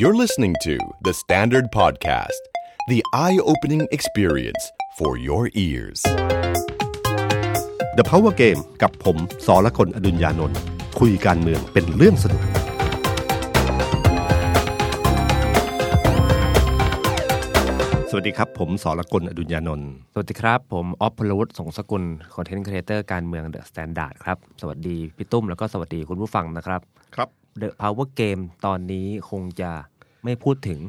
You're listening to The Standard Podcast, the eye opening experience for your ears. The Power Game กับผมสอละคนอดุญญานนท์คุยการเมืองเป็นเรื่องสนุก สวัสดีครับ ผมสอละคนอดุญญานนท์สวัสดีครับ ผมออฟพลวุฒิสงสกุล content creator การเมือง The Standard ครับ สวัสดีพี่ตุ้มแล้วก็สวัสดีคุณผู้ฟังนะครับ ครับ The Power Game ตอนนี้คงจะไม่พูดถึง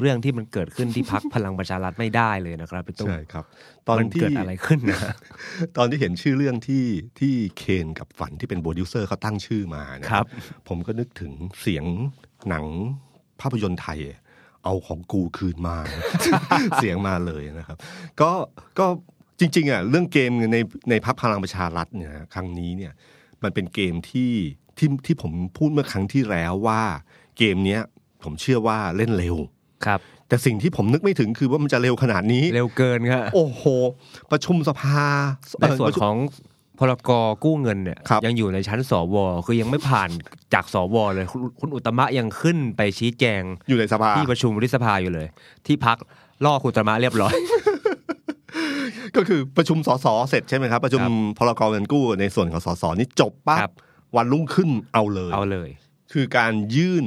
เรื่องที่มันเกิดขึ้นที่พักพลังประชารัฐไม่ได้เลยนะครับพี่ตุ้มใช่ครับ ตอนมันที่เกิดอะไรขึ้นนะตอนที่เห็นชื่อเรื่องที่ที่เคนกับฝันที่เป็นโปรดิวเซอร์เขาตั้งชื่อมานะครับ ผมก็นึกถึงเสียงหนังภาพยนตร์ไทย เอาของกูคืนมา เสียงมาเลยนะครับ ก็ก็จริงๆอะเรื่องเกมในในพักพลังประชารัฐเนี่ยครั้งนี้เนี่ยมันเป็นเกมที่ ที่ที่ผมพูดเมื่อครั้งที่แล้วว่าเกมเนี้ยผมเชื่อว่าเล่นเร็วครับ แต่สิ่งที่ผมนึกไม่ถึงคือว่ามันจะเร็วขนาดนี้ เร็วเกินครับโอ้โห ประชุมสภาในส่วนเประชุมของพรกกู้เงินเนี่ยครับยังอยู่ในชั้นสวคือยังไม่ผ่านจากสวเลยคุณคุณอุตตมะยังขึ้นไปชี้แจงอยู่ในสภาที่ประชุมวุฒิสภาอยู่เลย ที่พักล่อคุณอุตตมะเรียบร้อย ก็คือประชุมสสเสร็จใช่ไหมครับ ประชุมครับพรกเงินกู้ในส่วนของสสนี่จบปั๊ครับบ วันรุ่งขึ้นเอาเลย เอาเลย คือการยื่น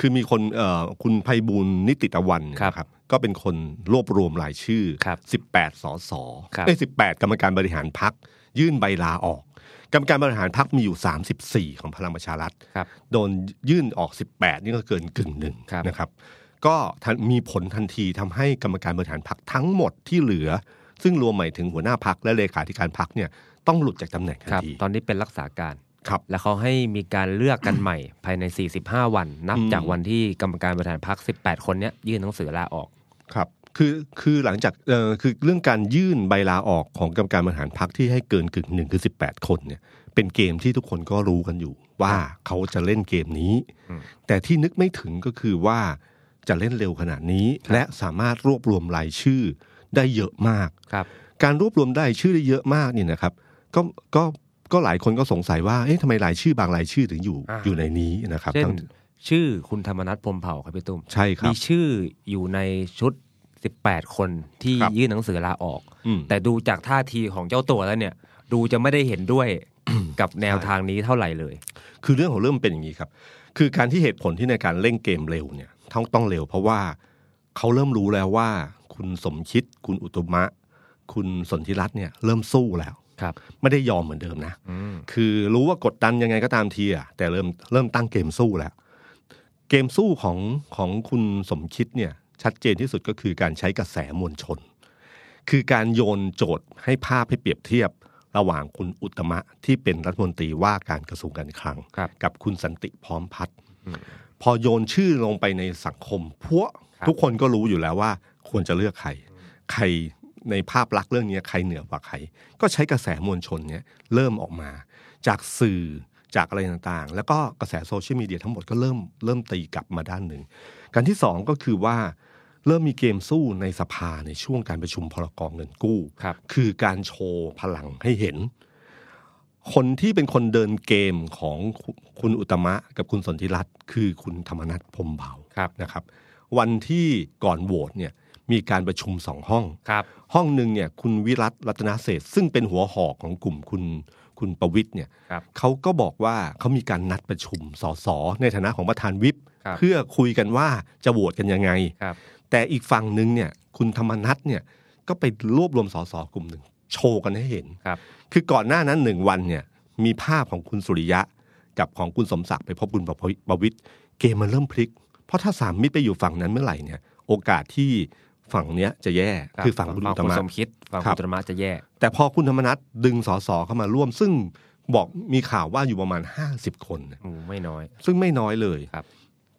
คือมีคนเอ่อคุณไพบูลย์นิติตะวันครับนะครับ ก็เป็นคนรวบรวมรายชื่อครับ18 สสครับเอ้ย18 กรรมการบริหารพัก ยื่นใบลาออก กรรมการบริหารพักมีอยู่ 34 ของพลังประชารัฐครับโดนยื่นออก 18 นี่ก็เกินกึ่งหนึ่งครับนะครับ ก็ทันมีผลทันทีทำให้กรรมการบริหารพักทั้งหมดที่เหลือ ซึ่งรวมหมายถึงหัวหน้าพักและเลขาธิการพักเนี่ยต้องหลุดจากตำแหน่งทันครับทีตอนนี้เป็นรักษาการ ครับแล้วเขาให้มีการเลือกกันใหม่ภายใน 45 วัน นับอืมจากวันที่กรรมการบริหารพัก18 คนเนี้ยยื่นหนังสือลาออกครับคือคือหลังจากเอ่อคือเรื่องการยื่นใบลาออกของกรรมการบริหารพักที่ให้เกินกึ่งหนึ่งคือ18คนเนี่ยเป็นเกมที่ทุกคนก็รู้กันอยู่ ว่าเขาจะเล่นเกมนี้อืมแต่ที่นึกไม่ถึงก็คือว่าจะเล่นเร็วขนาดนี้ และสามารถรวบรวมรายชื่อได้เยอะมากครับ การรวบรวมได้ชื่อได้เยอะมากเนี่ยนะครับ ก็ก็ ก็หลายคนก็สงสัยว่าเอ๊ะทำไมรายชื่อบางรายชื่อถึงอยู่อ่าอยู่ในนี้นะครับเช่นทั้งชื่อคุณธรรมนัฐพรหมเผ่าครับพี่ตุ้มใช่ครัมีบชื่ออยู่ในชุด 18 คนที่ครับยื่นหนังสือลาออกอืมแต่ดูจากท่าทีของเจ้าตัวแล้วเนี่ย ดูจะไม่ได้เห็นด้วยกับแนวทางนี้เท่าไหร่เลย คือเรื่องของเรื่องมันเป็นอย่างนี้ครับ คือการที่เหตุผลที่ในการเล่นเกมเร็วเนี่ยต้องต้องเร็ว เพราะว่าเขาเริ่มรู้แล้วว่า คุณสมคิด คุณอุตมะ คุณสนธิรัตน์เนี่ยเริ่มสู้แล้ว ครับไม่ได้ยอมเหมือนเดิมนะอืมคือรู้ว่ากดดันยังไงก็ตามทีอะแต่เริ่มเริ่มตั้งเกมสู้แล้ว เกมสู้ของของคุณสมคิดเนี่ยชัดเจนที่สุดก็คือการใช้กระแสมวลชน คือการโยนโจทย์ให้ภาพให้เปรียบเทียบระหว่างคุณอุตมะที่เป็นรัฐมนตรีว่าการกระทรวงการคลังครับกับคุณสันติพร้อมพัฒน์พอโยนชื่อลงไปในสังคมพวกครับทุกคนก็รู้อยู่แล้วว่าควรจะเลือกใคร ใคร ในภาพลักษณ์เรื่องนี้ใครเหนือกว่าใคร ก็ใช้กระแสมวลชนเนี่ยเริ่มออกมา จากสื่อจากอะไรต่างๆ แล้วก็กระแสโซเชียลมีเดียทั้งหมดก็เริ่มเริ่มตีกลับมาด้านหนึ่งการที่สองก็คือว่าเริ่มมีเกมสู้ในสภาในช่วงการประชุมพรกองเงินกู้ครับคือการโชว์พลังให้เห็น คนที่เป็นคนเดินเกมของคุณคุณอุตมะกับคุณสนธิรัตน์คือคุณธรรมนัฐพรหมเผ่าครับนะครับ วันที่ก่อนโหวตเนี่ย มีการประชุมสองห้องครับ ห้องหนึ่งเนี่ยคุณวิรัตรัตนเศรษฐ์ซึ่งเป็นหัวหอกของกลุ่มคุณคุณประวิทย์เนี่ยครับเขาก็บอกว่าเขามีการนัดประชุมสสในฐานะของประธานวิปครับเพื่อคุยกันว่าจะโหวตกันยังไงครับแต่อีกฝั่งหนึ่งเนี่ยคุณธรรมนัฐเนี่ยก็ไปรวบรวมสสกลุ่มหนึ่งโชว์กันให้เห็นครับ คือก่อนหน้านั้นหนึ่งวันเนี่ยมีภาพของคุณสุริยะ กับของคุณสมศักดิ์ไปพบคุณประวิตรเกมมันเริ่มพลิก เพราะถ้าสามมิตรไปอยู่ฝั่งนั้นเมื่อไหร่เนี่ยโอกาสที่ ฝั่งเนี้ยจะแย่รับคือฝั่งคุณอุตคุณมะสมคิดฝั่งครัคุบณอุตตมะจะแย่ แต่พอคุณธรรมนัฐดึงสสเข้ามาร่วม ซึ่งบอกมีข่าวว่าอยู่ประมาณ 50 คนนะโอ้ไม่น้อย ซึ่งไม่น้อยเลยครับ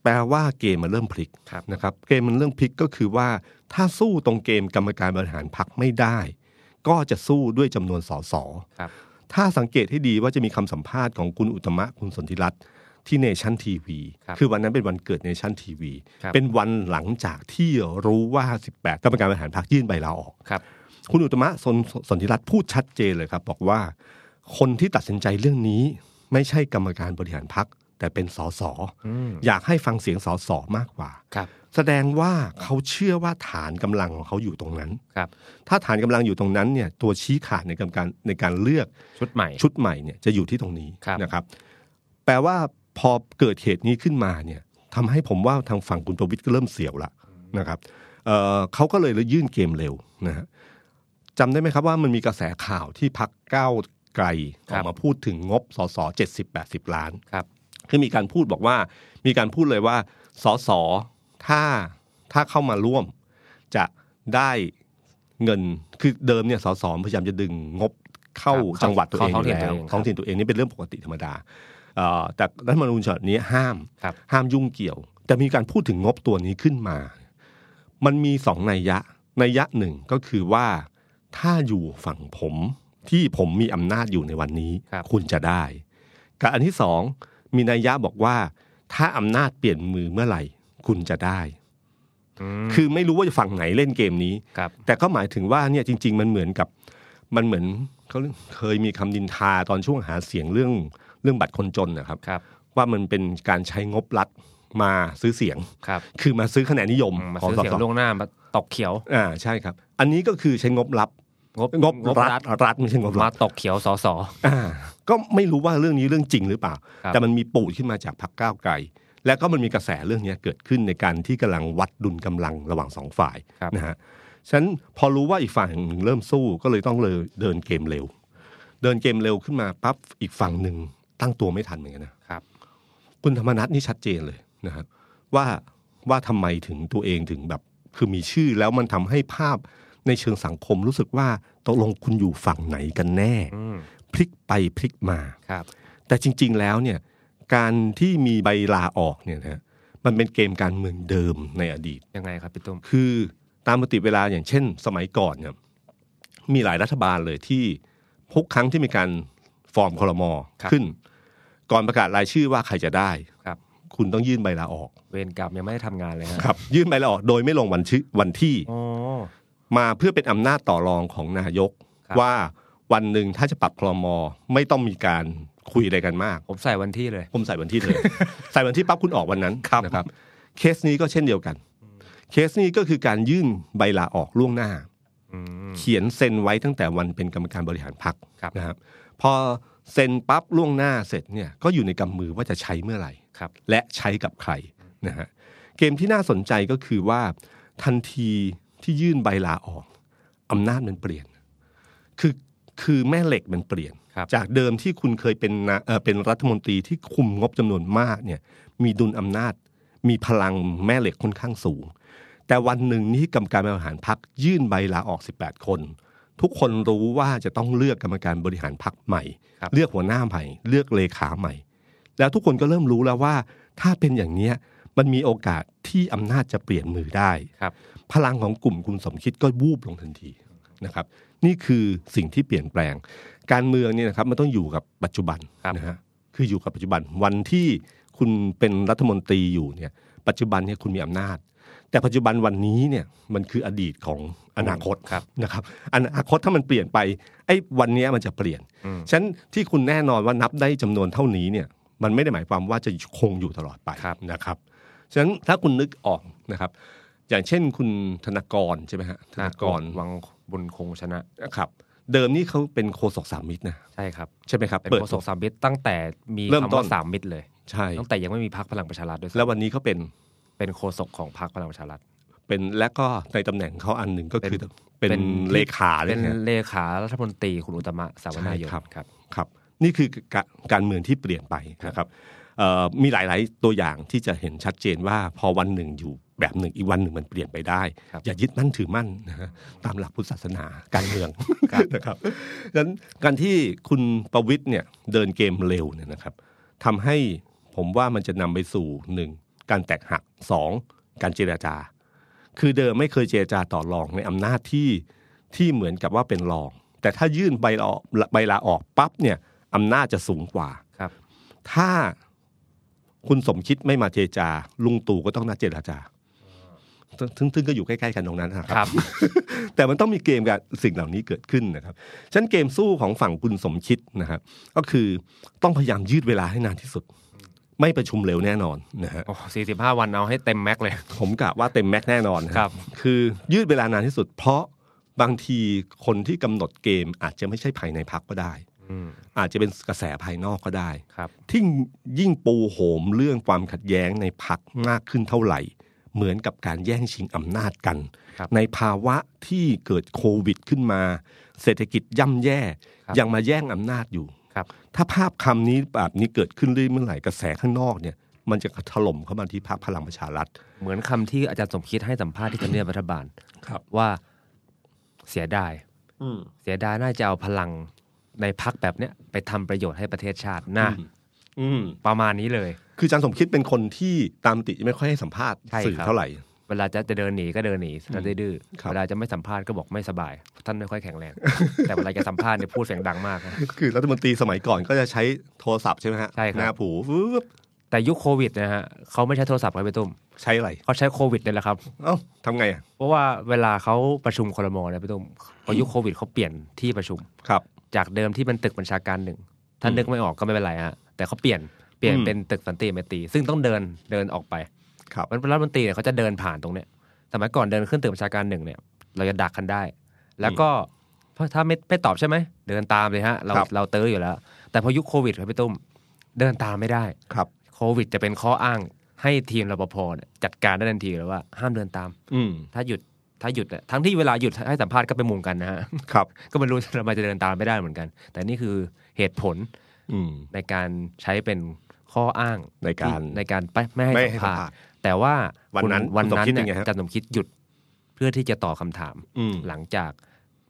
แปลว่าเกมมันเริ่มพลิกครับนะครับ เกมมันเริ่มพลิกก็คือว่า ถ้าสู้ตรงเกมกรรมการบริหารพักไม่ได้ ก็จะสู้ด้วยจำนวนสสครับถ้าสังเกตให้ดีว่าจะมีคำสัมภาษณ์ของคุณอุตมะคุณสนธิรัตน์ ที่เนชั่นทีวีครับคือวันนั้นเป็นวันเกิดเนชั่นทีวีครับเป็นวันหลังจากที่รู้ว่า 18กรรมการบริหารพรรคยื่นใบลาออกครับ คุณอุตมะสนสนธิรัตน์พูดชัดเจนเลยครับ บอกว่าคนที่ตัดสินใจเรื่องนี้ ไม่ใช่กรรมการบริหารพรรคแต่เป็นสสอืมอยากให้ฟังเสียงสสมากกว่าครับ แสดงว่าเขาเชื่อว่าฐานกำลังของเขาอยู่ตรงนั้นครับ ถ้าฐานกำลังอยู่ตรงนั้นเนี่ยตัวชี้ขาดในการในการเลือกชุดใหม่ ชุดใหม่เนี่ยจะอยู่ที่ตรงนี้ครับนะครับ แปลว่า พอเกิดเหตุนี้ขึ้นมาเนี่ยทำให้ผมว่าทางฝั่งคุณประวิทย์ก็เริ่มเสียวละนะครับเอ่อเขาก็เลยยื่นเกมเร็วนะฮะจำได้ไหมครับว่ามันมีกระแสข่าวที่พักก้าวไกลออกมาพูดถึงงบสสเจ็ดสิบแปดสิบล้านครับคือมีการพูดบอกว่า มีการพูดเลยว่าสสถ้าถ้าเข้ามาร่วม จะได้เงินคือเดิมเนี่ยสสพยายามจะดึงงบเข้าครับจังหวัดตัวเองเข้าอยู่ท้แล้องวถิ่นตัวเองครับท้องถิ่นตัวเองนี่เป็นเรื่องปกติธรรมดาเอ่อ แต่รัฐธรรมนูญฉบับนี้ห้ามครับห้ามยุ่งเกี่ยว แต่มีการพูดถึงงบตัวนี้ขึ้นมา มันมีสองนัยยะนัยยะหนึ่งก็คือว่าถ้าอยู่ฝั่งผมที่ผมมีอำนาจอยู่ในวันนี้ครับคุณจะได้กับอันที่สองมีนัยยะบอกว่า ถ้าอำนาจเปลี่ยนมือเมื่อไหร่ คุณจะได้มคือไม่รู้ว่าจะฝั่งไหนเล่นเกมนี้ครับแต่ก็หมายถึงว่าเนี่ยจริง ๆ มันเหมือนกับ มันเหมือนเขาเคยมีคำดินทาตอนช่วงหาเสียงเรื่อง เรื่องบัตรคนจนนะครับครับว่ามันเป็นการใช้งบรัฐมาซื้อเสียงครับ คือมาซื้อคะแนนนิยมอืมมาของซื้อสเสียสงล่วงหน้ามาตกเขียว อ่าใช่ครับ อันนี้ก็คือใช้งบรับงบงบงบรัรัฐฐรัฐไม่ใช่งบมารัฐตกเขียวสอสออ่า ก็ไม่รู้ว่าเรื่องนี้เรื่องจริงหรือเปล่าครับแต่มันมีปูดขึ้นมาจากพรรคก้าวไกล และก็มันมีกระแสเรื่องนี้เกิดขึ้นในการที่กำลังวัดดุลกำลังระหว่างสองฝ่ายครับนะฮะฉะนั้นพอรู้ว่าอีกฝ่ายหนึ่งเริ่มสู้ก็เลยต้องเลยเดินเกมเร็ว เดินเกมเร็วขึ้นมาปั๊บอีกฝั่งหนึ่ง ตั้งตัวไม่ทันเหมือนกันนะครับ คุณธรรมนัฐนี่ชัดเจนเลยนะครับ ว่าว่าทำไมถึงตัวเองถึงแบบ คือมีชื่อแล้วมันทำให้ภาพในเชิงสังคมรู้สึกว่าตกลงคุณอยู่ฝั่งไหนกันแน่อืมพลิกไปพลิกมาครับ แต่จริง ๆแล้วเนี่ย การที่มีใบลาออกเนี่ยนะฮะมันเป็นเกมการเมืองเดิมในอดีตยังไงครับพี่ตุ้มคือตามปกติเวลาอย่างเช่น สมัยก่อนเนี่ยมีหลายรัฐบาลเลยที่ทุกครั้งที่มีการฟอร์มคลมอครับขึ้น ก่อนประกาศรายชื่อว่าใครจะได้ครับ คุณต้องยื่นใบลาออก เวรกรรมยังไม่ได้ทำงานเลยฮะครับ ยื่นใบลาออกโดยไม่ลงวันชื่อวันที่ อ๋อ มาเพื่อเป็นอำนาจต่อรองของนายก ครับ ว่าวันหนึ่งถ้าจะปรับคลมอไม่ต้องมีการคุยอะไรกันมาก ผมใส่วันที่เลย ผมใส่วันที่เลย ใส่วันที่ปั๊บคุณออกวันนั้นครับนะครับ เคสนี้ก็เช่นเดียวกัน เคสนี้ก็คือการยื่นใบลาออกล่วงหน้า อืม เขียนเซ็นไว้ตั้งแต่วันเป็นกรรมการบริหารพรรคครับ นะครับ พอ เซ็นปั๊บล่วงหน้าเสร็จเนี่ยก็อยู่ในกำมือว่าจะใช้เมื่อไหร่ครับและใช้กับใครนะฮะเกมที่น่าสนใจก็คือว่า ทันทีที่ยื่นใบลาออกอำนาจมันเปลี่ยน คือคือแม่เหล็กมันเปลี่ยนครับจากเดิมที่คุณเคยเป็นนะเอ่อเป็นรัฐมนตรีที่คุมงบจำนวนมากเนี่ยมีดุลอำนาจ มีพลังแม่เหล็กค่อนข้างสูง แต่วันหนึ่งนี้กรรมการบริหารพรรคยื่นใบลาออก 18 คน ทุกคนรู้ว่าจะต้องเลือกกรรมการบริหารพรรคใหม่ครับเลือกหัวหน้าใหม่ เลือกเลขาใหม่ แล้วทุกคนก็เริ่มรู้แล้วว่า ถ้าเป็นอย่างเนี้ยมันมีโอกาสที่อำนาจจะเปลี่ยนมือได้ครับพลังของกลุ่มคุณสมคิดก็วูบลงทันทีนะครับ นี่คือสิ่งที่เปลี่ยนแปลง การเมืองเนี่ยนะครับมันต้องอยู่กับปัจจุบันครับนะฮะคืออยู่กับปัจจุบันวันที่คุณเป็นรัฐมนตรีอยู่เนี่ยปัจจุบันเนี่ยคุณมีอำนาจ แต่ปัจจุบันวันนี้เนี่ยมันคืออดีตของอนาคตครับนะครับอนาคตถ้ามันเปลี่ยนไปไอ้วันเนี้ยมันจะเปลี่ยนอืมฉะนั้นที่คุณแน่นอนว่านับได้จำนวนเท่านี้เนี่ยมันไม่ได้หมายความว่าจะคงอยู่ตลอดไปครับนะครับฉะนั้นถ้าคุณนึกออกนะครับอย่างเช่นคุณธนากรใช่ไหมฮะธนากรวังบุญคงชนะนะครับ เดิมนี่เขาเป็นโฆษกสามมิตรนะใช่ครับใช่ไหมครับเป็นเปิดโฆษกสามมิตรตั้งแต่มีเริ่มคำต้ว่านสามมิตรเลย ใช่ตั้งแต่ยังไม่มีพักพลังประชารัฐด้วยซ้ำแล้ววันนี้เขาเป็น เป็นโฆษกของพรรคพลังประชารัฐเป็นและก็ในตำแหน่งเขาอันหนึ่งก็คือเป็นเป็นเป็นเลขาเลเป็ยนนะเลขารัฐมนตรีคุณอุตตมะสาวนายนใช่ครับครับครับ นี่คือการการเมืองที่เปลี่ยนไปนะครับเอ่อมีหลาย ๆ ตัวอย่างที่จะเห็นชัดเจนว่าพอวันหนึ่งอยู่แบบหนึ่งอีกวันหนึ่งมันเปลี่ยนไปได้ครับอย่ายึดมั่นถือมั่นนะฮะตามหลักพุทธศาสนาการเมืองนะครับดังนั้นการที่คุณประวิทย์เนี่ยเดินเกมเร็วเนี่ยนะครับทำให้ผมว่ามันจะนำไปสู่หนึ่ง การแตกหักสองการเจรจา คือเดิมไม่เคยเจรจาต่อรองในอำนาจที่ที่เหมือนกับว่าเป็นรอง แต่ถ้ายื่นใบลาออกใบลาออกปั๊บเนี่ยอำนาจจะสูงกว่าครับ ถ้าคุณสมคิดไม่มาเจรจา ลุงตู่ก็ต้องนัดเจรจาซึ่งซึ่งก็อยู่ใกล้ๆกันตรงนั้นนะคครัรับ แต่มันต้องมีเกมกับสิ่งเหล่านี้เกิดขึ้นนะครับฉะนันเกมสู้ของฝั่งคุณสมคิดนะครับก็คือต้องพยายามยืดเวลาให้นานที่สุด ไม่ประชุมเร็วแน่นอนนะฮะโอ้สี่สิบห้าวันเอาให้เต็มแม็กเลย ผมกะว่าเต็มแม็กแน่นอนนะครับ คือยืดเวลานานที่สุด เพราะบางทีคนที่กำหนดเกมอาจจะไม่ใช่ภายในพักก็ได้อืมอาจจะเป็นกระแสภายนอกก็ได้ครับ ที่ยิ่งปูโหมเรื่องความขัดแย้งในพักมากขึ้นเท่าไหร่ เหมือนกับการแย่งชิงอำนาจกันครับในภาวะที่เกิดโควิดขึ้นมา เศรษฐกิจย่ำแย่ครับยังมาแย่งอำนาจอยู่ ครับ ถ้าภาพคำนี้แบบนี้เกิดขึ้นเรื่อยเมื่อไหร่กระแสข้างนอกเนี่ย มันจะถล่มเข้ามาที่พรรคพลังประชารัฐ เหมือนคำที่อาจารย์สมคิดให้สัมภาษณ์ที่ทำเนียบรัฐบาลครับว่าเสียดายอืมเสียดายน่าจะเอาพลังในพักแบบเนี้ยไปทำประโยชน์ให้ประเทศชาติน่าอืมประมาณนี้เลย คืออาจารย์สมคิดเป็นคนที่ตามติไม่ค่อยให้สัมภาษณ์ใช่สื่อครับเท่าไหร่ เวลาจะจะเดินหนีก็เดินหนีแล้วดื้อครับๆเวลาจะไม่สัมภาษณ์ก็บอกไม่สบาย ท่านไม่ค่อยแข็งแรง แต่เวลาจะสัมภาษณ์เนี่ยพูดเสียงดังมากนะคือรัฐมนตรีสมัยก่อนก็จะใช้โทรศัพท์ใช่ไหมฮะใช่ครับหน้าผูฟึบแต่ยุคโควิดนะฮะเขาไม่ใช้โทรศัพท์ครับพี่ตุ้มใช้อะไรเขาใช้โควิดเนี่ยแหละครับเอ้าทำไงอะเพราะว่าเวลาเขาประชุมครมเนี่ยพี่ตุ้มพอยุคโควิดเขาเปลี่ยนที่ประชุมครับ จากเดิมที่เป็นตึกบัญชาการหนึ่งถ้าอืมนึกไม่ออกก็ไม่เป็นไรฮะแต่เขาเปลี่ยนเปลี่ยนอืมเป็นตึกสันติเมตรีซึ่งต้องเดินเดินออกไป ครับมันรัฐมนตรีเนี่ยเขาจะเดินผ่านตรงเนี้ยสมัยก่อนเดินขึ้นตึกบัญชาการหนึ่งเนี่ย เราจะดักกันได้ แล้วก็เพราะถ้าไม่ไม่ตอบใช่ไหมเดินตามเลยฮะเราครับเราเตออยู่แล้ว แต่พอยุคโควิดครับพี่ตุ้มเดินตามไม่ได้ครับโควิดจะเป็นข้ออ้างให้ทีมรปภเนี่ยจัดการได้ทันทีเลยว่าห้ามเดินตาม อืมถ้าหยุดถ้าหยุดเนี่ยทั้งที่เวลาหยุดให้สัมภาษณ์ก็ไปมุงกันนะฮะครับ ก็ไม่รู้ทำไมจะเดินตามไม่ได้เหมือนกัน แต่นี่คือเหตุผลอืมในการใช้เป็นข้ออ้างในการที่ในการไม่ไม่ให้ไม่สัให้มสัมภาภาษษณ์ณ์ แต่ว่าวันนั้นคุณวันคุณสมนั้นคิดเนี่ยังไงยฮะอาจารย์สมคิดหยุดเพื่อที่จะตอบคำถามอืมหลังจาก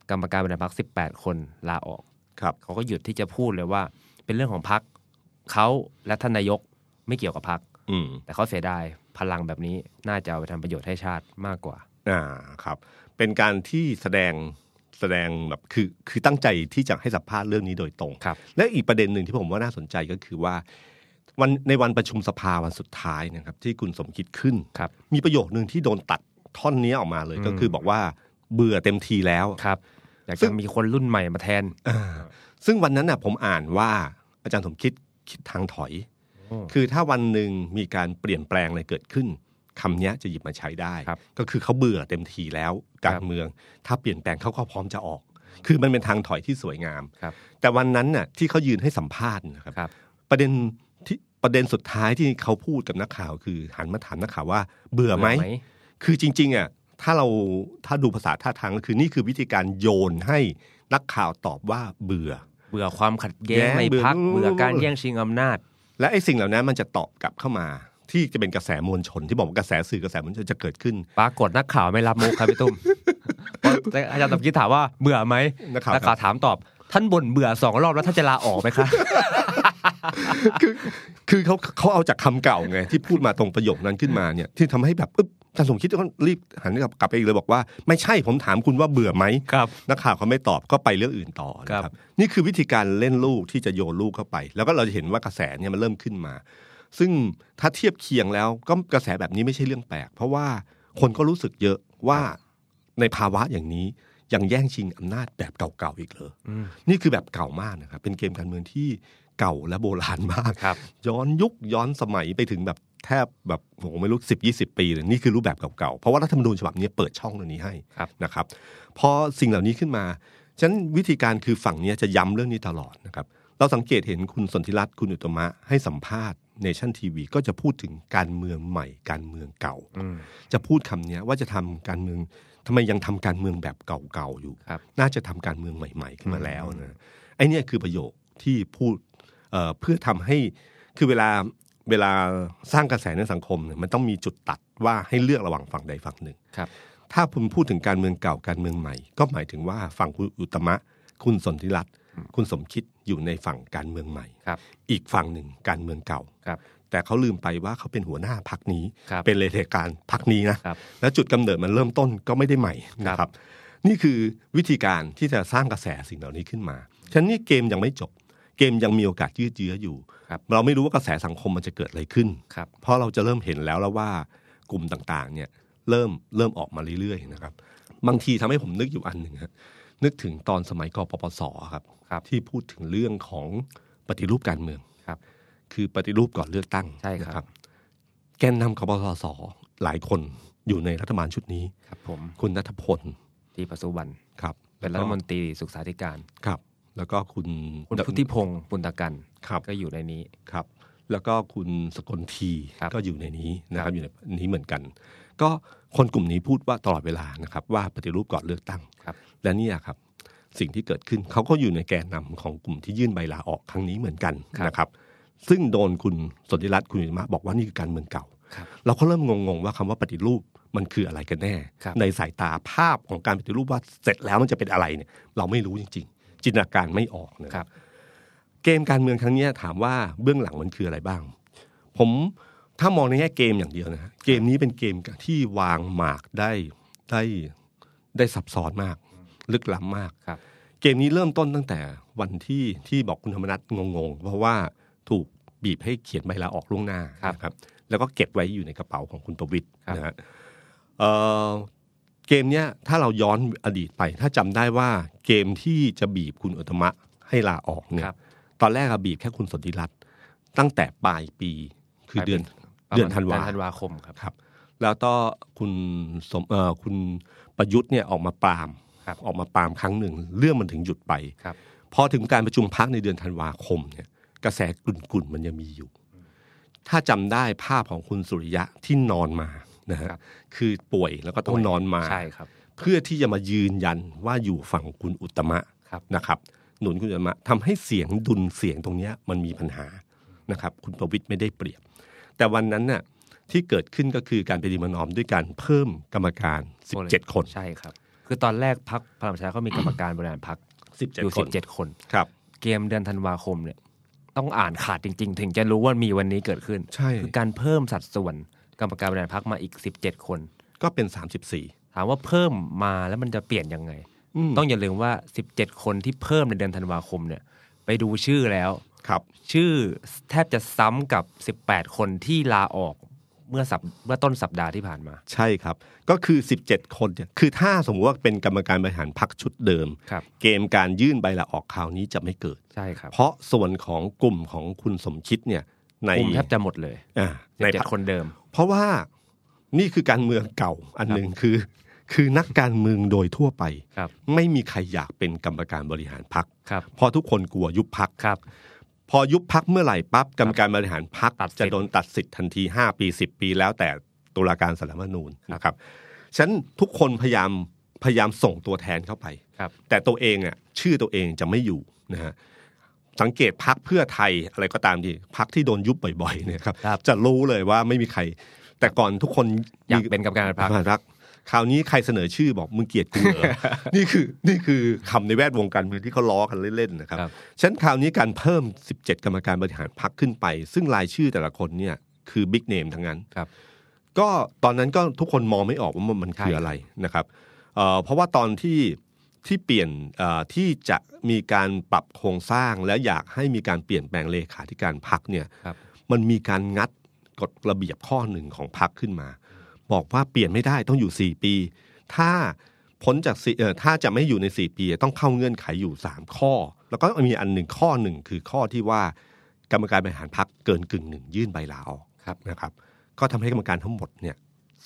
กรรมการบริหารพรรคสิบแปดคนลาออกครับเขาก็หยุดที่จะพูดเลยว่า เป็นเรื่องของพรรคเขาและท่านนายกไม่เกี่ยวกับพรรคอืมแต่เขาเสียดายพลังแบบนี้น่าจะเอาไปทำประโยชน์ให้ชาติมากกว่า อ่าครับ เป็นการที่แสดงแสดงแบบคือคือตั้งใจที่จะให้สัมภาษณ์เรื่องนี้โดยตรงครับและอีกประเด็นหนึ่งที่ผมว่าน่าสนใจก็คือว่า วันในวันประชุมสภาวันสุดท้ายนะครับที่คุณสมคิดขึ้นครับมีประโยคหนึ่งที่โดนตัดท่อนนี้ออกมาเลยอืมก็คือบอกว่าเบื่อเต็มทีแล้วครับอยากซึ่จะงมีคนรุ่นใหม่มาแทนอ่าซึ่งวันนั้นน่ะผมอ่านว่าอาจารย์สมคิดคิดทางถอยโอ้คือถ้าวันหนึ่งมีการเปลี่ยนแปลงอะไรเกิดขึ้นคำเนี้ยจะหยิบมาใช้ได้ครับก็คือเขาเบื่อเต็มทีแล้วการเมือง ถ้าเปลี่ยนแปลงเขาก็พร้อมจะออก คือมันเป็นทางถอยที่สวยงามครับแต่วันนั้นน่ะที่เขายืนให้สัมภาษณ์นะครับครับประเด็นที่ ประเด็นสุดท้ายที่เขาพูดกับนักข่าว คือหันมาถามนักข่าวว่า เบื่อไหม คือจริง ๆอะถ้าเราถ้าดูภาษาท่าทางก็คือนี่คือวิธีการโยนให้นักข่าวตอบว่าเบื่อ เบื่อความขัดแย้งแย้งในเบื่อพักเบื่อการแย่งชิงอำนาจ และไอ้สิ่งเหล่านั้นมันจะตอบกลับเข้ามา ที่จะเป็นกระแสมวลชน ที่บอกว่ากระแสสื่อกระแสมวลชนจะเกิดขึ้น ปรากฏนักข่าวไม่รับมุกครับพี่ตุ้มเพราะอาจารย์สมคิดถามว่าเบื่อไหมนักข่าวนักข่าวถามตอบ ท่านบ่นเบื่อสองรอบแล้วท่านจะลาออกไหมคะ คือคือเขาเขาเอาจากคำเก่าไงที่พูดมาตรงประโยคนั้นขึ้นมาเนี่ยที่ทำให้แบบอึ๊บอาจารย์สมคิดก็รีบหันกลับกลับไปอีกเลยบอกว่าไม่ใช่ผมถามคุณว่าเบื่อไหมครับนักข่าวเขาไม่ตอบก็ไปเรื่องอื่นต่อนะคครัรับบนี่คือวิธีการเล่นลูกที่จะโยนลูกเข้าไป แล้วก็เราจะเห็นว่ากระแสเนี่ยมันเริ่มขึ้นมา ซึ่งถ้าเทียบเคียงแล้วก็กระแสแบบนี้ไม่ใช่เรื่องแปลก เพราะว่าคนก็รู้สึกเยอะว่าในภาวะอย่างนี้ยังแย่งชิงอำนาจแบบเก่าๆอีกเลยอืมนี่คือแบบเก่ามากนะครับเป็นเกมการเมืองที่ เก่าและโบราณมากครับย้อนยุคย้อนสมัยไปถึงแบบแทบแบบผมไม่รู้สิบยี่สิบปีเลยนี่คือรูปแบบเก่าๆ เพราะว่ารัฐธรรมนูญฉบับนี้เปิดช่องตรงนี้ให้ครับนะครับพอสิ่งเหล่านี้ขึ้นมาฉะนั้นวิธีการคือฝั่งเนี้ยจะย้ำเรื่องนี้ตลอดนะครับเราสังเกตเห็นคุณสนธิรัตน์คุณอุตตมะให้สัมภาษณ์เนชั่นทีวีก็จะพูดถึงการเมืองใหม่การเมืองเก่าอืมจะพูดคำเนี้ยว่าจะทำการเมืองทำไมยังทำการเมืองแบบเก่าๆอยู่ครับน่าจะทำการเมืองใหม่ ๆ ขึ้นมาแล้วนะไอ้เนี่ยคือประโยคที่พูด เอ่อเพื่อทำให้คือเวลาเวลาสร้างกระแสในสังคมเนี่ยมันต้องมีจุดตัดว่าให้เลือกระหว่างฝั่งใดฝั่งหนึ่งครับ ถ้าคุณพูดถึงการเมืองเก่าการเมืองใหม่ ก็หมายถึงว่าฝั่งคุณอุตตมะ คุณสนธิรัตน์คุณสมคิดอยู่ในฝั่งการเมืองใหม่ครับ อีกฝั่งหนึ่งการเมืองเก่าครับ แต่เขาลืมไปว่าเขาเป็นหัวหน้าพักนี้ครับเป็นเลขาการพักนี้นะครับและจุดกำเนิดมันเริ่มต้นก็ไม่ได้ใหม่นะคครัรับบนี่คือวิธีการที่จะสร้างกระแสสิ่งเหล่านี้ขึ้นมาฉะนั้นนี่เกมยังไม่จบ เกมยังมีโอกาสยืดเยื้ออยู่ครับเราไม่รู้ว่ากระแสสังคมมันจะเกิดอะไรขึ้นครับเพราะเราจะเริ่มเห็นแล้วแล้วว่ากลุ่มต่างๆ เนี่ยเริ่มเริ่มออกมาเรื่อยๆนะครับ บางทีทำให้ผมนึกอยู่อันหนึ่งฮะนึกถึงตอนสมัยกปปสครับครับที่พูดถึงเรื่องของปฏิรูปการเมืองครับ คือปฏิรูปก่อนเลือกตั้งใช่ครับนะแกนนำกบสสหลายคนอยู่ในรัฐบาลชุดนี้ครับ ผมคุณนัทพลที่ปัสจุบันครับ เป็นรัฐมนตรีศึกษาธิการครับ แล้วก็คุณคุณพุทธิพงศ์ปุณตกันครับก็อยู่ในนี้ครับ แล้วก็คุณสกลทีครับก็อยู่ในนี้นะคครัรับบอยู่ในนี้เหมือนกัน ก็คนกลุ่มนี้พูดว่าตลอดเวลานะครับ ว่าปฏิรูปก่อนเลือกตั้งครับและเนี่ยครับสิ่งที่เกิดขึ้นเขาก็อยู่ในแกนนำของกลุ่มที่ยื่นใบลาออกครั้งนี้เหมือนกันนะครับ ซึ่งโดนคุณสนธิรัตน์คุณวิมะบอกว่านี่คือการเมืองเก่าครับเราก็เริ่มงงๆว่าคำว่าปฏิรูปมันคืออะไรกันแน่ครับในสายตาภาพของการปฏิรูปว่าเสร็จแล้วมันจะเป็นอะไรเนี่ยเราไม่รู้จริง ๆ จินตนาการไม่ออกนะครับ เกมการเมืองครั้งเนี้ยถามว่าเบื้องหลังมันคืออะไรบ้าง ผมถ้ามองในแง่เกมอย่างเดียวนะฮะเกมนี้เป็นเกมที่วางหมากได้ได้ได้ซับซ้อนมาก ลึกล้ำมากครับ เกมนี้เริ่มต้นตั้งแต่วันที่ที่บอกคุณธรรมนัฐงงๆ เพราะว่าถูกบีบให้เขียนใบลาออกล่วงหน้าครับนะครับแล้วก็เก็บไว้อยู่ในกระเป๋าของคุณประวิตยครับนะฮะ เอ่อเกมเนี้ยถ้าเราย้อนอดีตไป ถ้าจำได้ว่าเกมที่จะบีบคุณอุตมะให้ลาออกเนี่คยรับตอนแรกอะบีบแค่คุณสนธิรัตน์ตั้งแต่ปลายปีคือเดือนประมาณเดือนธันวาธันวาคมครับครับ แล้วก็คุณสมเอ่อคุณประยุทธ์เนี่ยออกมาปรามครับออกมาปรามครั้งหนึ่ง เรื่องมันถึงหยุดไปครับพอถึงการประชุมพักในเดือนธันวาคมเนี่ย กระแสกลุ่นๆมันยังมีอยู่ ถ้าจำได้ภาพของคุณสุริยะที่นอนมา นะฮะครับคือป่วยแล้วก็ต้องนอนมาใช่ครับ เพื่อที่จะมายืนยันว่าอยู่ฝั่งคุณอุตตมะครับนะครับ หนุนคุณอุตตมะทำให้เสียงดุลเสียงตรงเนี้ยมันมีปัญหานะครับ คุณประวิตยไม่ได้เปรียบ แต่วันนั้นน่ะที่เกิดขึ้นก็คือการไปดีมานอมด้วยการเพิ่มกรรมการ 17 คนใช่ครับ คือตอนแรกพักพลังประชารัฐเขามีกรรมการบริหารพักอยู่17คสินบเจ็ดคนครับ เกมเดือนธันวาคมเนี่ยต้องอ่านขาดจริง ๆ ถึงจะรู้ว่ามีวันนี้เกิดขึ้น ใช่ คือการเพิ่มสัดส่วน กรรมการบริหารพักมาอีก 17 คน ก็เป็น 34 ถามว่าเพิ่มมาแล้วมันจะเปลี่ยนยังไงมต้องอย่าลืมว่า 17 คนที่เพิ่มในเดือนธันวาคมเนี่ย ไปดูชื่อแล้วครับ ชื่อแทบจะซ้ำกับ 18 คนที่ลาออกเมื่อสัปเมื่อต้นสัปดาห์ที่ผ่านมา ใช่ครับ ก็คือ 17 คนเนี่ยคือถ้าสมมติว่าเป็นกรรมการบริหารพักชุดเดิมครับเกมการยื่นใบลาออกคราวนี้จะไม่เกิดใช่ครับเพราะส่วนของกลุ่มของคุณสมคิดเนี่ยในกลุ่มแทบจะหมดเลยอ่าในเจ็พรดรคคนเดิม เพราะว่านี่คือการเมืองเก่าอันหนึ่งคือ คือนักการเมืองโดยทั่วไปครับไม่มีใครอยากเป็นกรรมการบริหารพักครับเพราะทุกคนกลัวยุบพักครับพอยุบพักเมื่อไหร่ปั๊บกรรมการบริหารพักตัดสิทธิ์จะโดนตัดสิทธิ์ทันที 5 ปี 10 ปี แล้วแต่ตุลาการสารรัฐธรรมนูญนะครับฉะนันทุกคนพยายามพยายามส่งตัวแทนเข้าไปครับแต่ตัวเองอะชื่อตัวเองจะไม่อยู่นะฮะ สังเกตพักเพื่อไทยอะไรก็ตามทีพักที่โดนยุบบ่อยๆเนี่ยครับครับจะรู้เลยว่าไม่มีใคร แต่ก่อนทุกคนอยากเป็นกรรมการบริหารพรรครักคราวนี้ใครเสนอชื่อบอกมึงเกลียดกูเหรอนี่คือนี่คือคำในแวดวงการเมืองที่เขาล้อกันเล่นๆนะครับครับฉะนันคราวนี้การเพิ่ม 17 กรรมการบริหารพักขึ้นไป ซึ่งรายชื่อแต่ละคนเนี่ยคือบิ๊กเนมทั้งนั้นครับ ก็ตอนนั้นก็ทุกคนมองไม่ออกว่ามันมันคือใช่อะไรนะครับเอ่อเพราะว่าตอนที่ ที่เปลี่ยนเอ่อที่จะมีการปรับโครงสร้างและอยากให้มีการเปลี่ยนแปลงเลขาธิการพักเนี่ยครับมันมีการงัดกฎระเบียบข้อหนึ่งของพักขึ้นมา บอกว่าเปลี่ยนไม่ได้ต้องอยู่ 4 ปี ถ้าพ้นจากสี่เอ่อถ้าจะไม่อยู่ใน 4 ปี ต้องเข้าเงื่อนไขอยู่ 3 ข้อ แล้วก็มีอันหนึ่งข้อหนึ่งคือข้อที่ว่ากรรมการบริหารพักเกินกึ่งหนึ่งยื่นใบลาออกครับนะครับ ก็ทำให้กรรมการทั้งหมดเนี่ย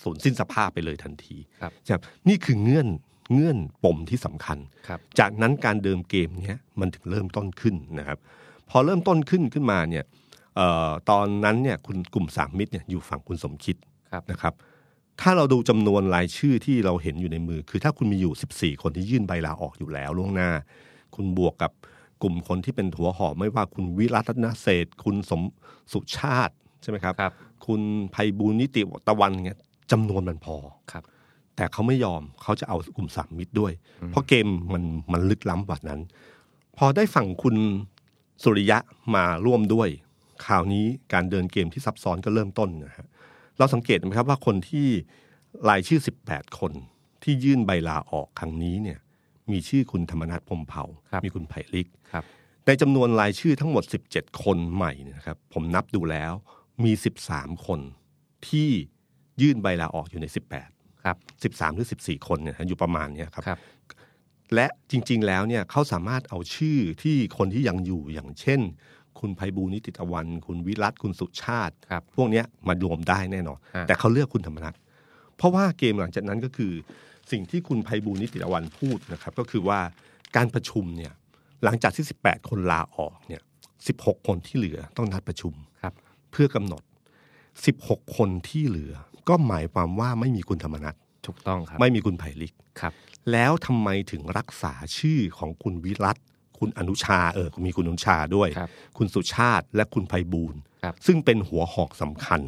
สูญสิ้นสภาพไปเลยทันทีครับครับนี่คือเงื่อน เงื่อนปมที่สำคัญครับจากนั้นการเดิมเกมเนี้ยมันถึงเริ่มต้นขึ้นนะครับ พอเริ่มต้นขึ้นขึ้นมาเนี่ยเอ่อตอนนั้นเนี่ยคุณกลุ่มสามมิตรเนี่ยอยู่ฝั่งคุณสมคิดครับนะครับ ถ้าเราดูจำนวนรายชื่อที่เราเห็นอยู่ในมือ คือถ้าคุณมีอยู่ 14 คนที่ยื่นใบลาออกอยู่แล้วล่วงหน้า คุณบวกกับกลุ่มคนที่เป็นหัวหอไม่ว่าคุณวิรัตนเศรษฐ์คุณสมสุชาติใช่ไหมครับครับคุณภัยบูลย์นิติตะวันเงี้ยจำนวนมันพอครับ แต่เขาไม่ยอมเขาจะเอากลุ่มสามมิตรด้วย เพราะเกมมันมันลึกล้ำกว่านั้น พอได้ฝั่งคุณสุริยะมาร่วมด้วยคราวนี้การเดินเกมที่ซับซ้อนก็เริ่มต้นนะฮะเราสังเกตไหมครับว่าคนที่รายชื่อ 18 คนที่ยื่นใบลาออกครั้งนี้เนี่ยมีชื่อคุณธรรมนัฐพรหมเผ่าครับมีคุณไผ่ลิกครับในจำนวนรายชื่อทั้งหมด 17 คนใหม่เนยนะครับ ผมนับดูแล้วมี 13 คนที่ยื่นใบลาออกอยู่ใน 18 ครับ13 หรือ 14 คนเนี่ยอยู่ประมาณเนี้ยครับครับและจริง ๆ แล้วเนี่ยเขาสามารถเอาชื่อที่คนที่ยังอยู่อย่างเช่น คุณไพบูลย์นิติตะวัน คุณวิรัตคุณสุชาติครับพวกเนี้ยมารวมได้แน่นอนฮะแต่เขาเลือกคุณธรรมนัฐเพราะว่าเกมหลังจากนั้นก็คือ สิ่งที่คุณไพบูลย์นิติตะวันพูดนะครับ ก็คือว่าการประชุมเนี่ยหลังจากที่ 18 คนลาออกเนี่ย 16 คนที่เหลือต้องนัดประชุมครับเพื่อกำหนด 16 คนที่เหลือ ก็หมายความว่าไม่มีคุณธรรมนัฐถูกต้องครับ ไม่มีคุณไผ่ลิกครับ แล้วทำไมถึงรักษาชื่อของคุณวิรัตคุณอนุชาเออมีคุณอนุชาด้วยครับคุณสุชาติและคุณไพบูลย์ครับซึ่งเป็นหัวหอกสำคัญ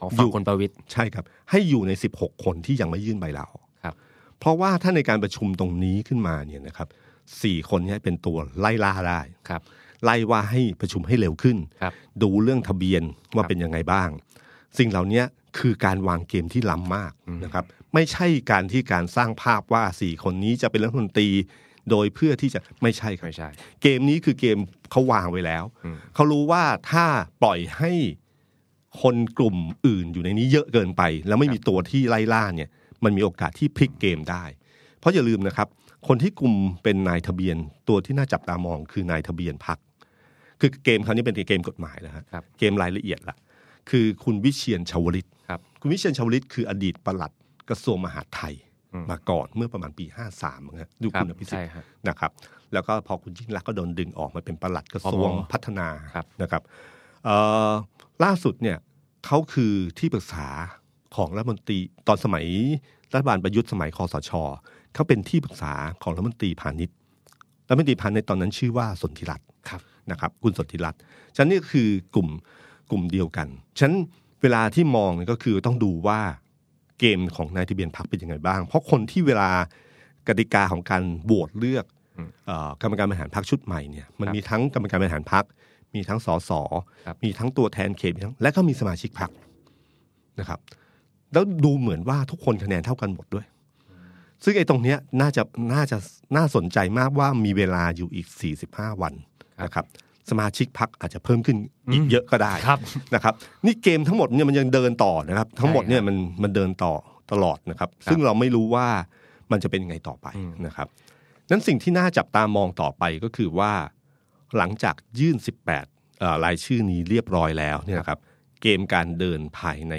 ของฝั่งคนประวิตรใช่ครับ ให้อยู่ใน 16 คนที่ยังไม่ยื่นใบลาออกครับ เพราะว่าถ้าในการประชุมตรงนี้ขึ้นมาเนี่ยนะครับสี่คนเนี้เป็นตัวไล่ล่าได้ครับ ไล่ว่าให้ประชุมให้เร็วขึ้นครับดูเรื่องทะเบียนว่าครับเป็นยังไงบ้าง สิ่งเหล่านี้ คือการวางเกมที่ล้ำมากนะครับ ไม่ใช่การที่การสร้างภาพว่าสี่คนนี้จะเป็นรัฐมนตรีโดยเพื่อที่จะไม่ใช่ครับไม่ใช่ เกมนี้คือเกมเขาวางไว้แล้ว เขารู้ว่าถ้าปล่อยให้คนกลุ่มอื่นอยู่ในนี้เยอะเกินไป แล้วไม่มีตัวที่ไล่ล่าเนี่ย มันมีโอกาสที่พลิกเกมได้ เพราะอย่าลืมนะครับ คนที่กลุ่มเป็นนายทะเบียนตัวที่น่าจับตามองคือนายทะเบียนพักคือเกมคราวนี้เป็นเกมกฎหมายแล้วฮะครับเกมรายละเอียดละคือคุณวิเชียนชาวลิต ครับคุณวิเชียนชาวลิตคืออดีตปลัดกระทรวงมหาดไทยมาก่อนเมื่อประมาณปี 53นะดูครับคุณอภิสิทใช่ธิ์ฮะนะครับ แล้วก็พอคุณยิ่งรักษณ์ก็โดนดึงออกมาเป็นปลัดกระทรวงอ๋อพัฒนาครับนะครับเอ่อล่าสุดเนี่ยเขาคือที่ปรึกษาของรัฐมนตรีตอนสมัยรัฐบาลประยุทธ์สมัยคอสชเขาเป็นที่ปรึกษาของรัฐมนตรีพาณิชย์รัฐมนตรีพาณิชย์ตอนนั้นชื่อว่าสนธิรัตน์ครับนะครับ คุณสนธิรัตน์ฉะนันนี่คือกลุ่มกลุ่มเดียวกันฉะนัน เวลาที่มองเนี่ยก็คือต้องดูว่าเกมของนายทะเบียนพรรคเป็นยังไงบ้าง เพราะคนที่เวลากติกาของการโหวตเลือกเอ่อกรรมการบริหารพรรคชุดใหม่เนี่ยมันมีทั้งกรรมการบริหารพรรคมีทั้งสสครับมีทั้งตัวแทนเขตมีทั้งและก็มีสมาชิกพรรคนะครับ แล้วดูเหมือนว่าทุกคนคะแนนเท่ากันหมดด้วย ซึ่งไอ้ตรงเนี้ยน่าจะน่าจะน่าสนใจมากว่ามีเวลาอยู่อีก 45 วันนะครับ สมาชิกพักอาจจะเพิ่มขึ้นอีกเยอะก็ได้ครับนะครับนี่เกมทั้งหมดเนี่ยมันยังเดินต่อนะครับ ทั้งหมดเนี่ยมันมันเดินต่อตลอดนะครับ ซึ่งเราไม่รู้ว่ามันจะเป็นยังไงต่อไปนะครับนั้นสิ่งที่น่าจับตามองต่อไปก็คือว่าหลังจากยื่น 18เอ่อรายชื่อนี้เรียบร้อยแล้วเนี่ยนะครับเกมการเดินภายใน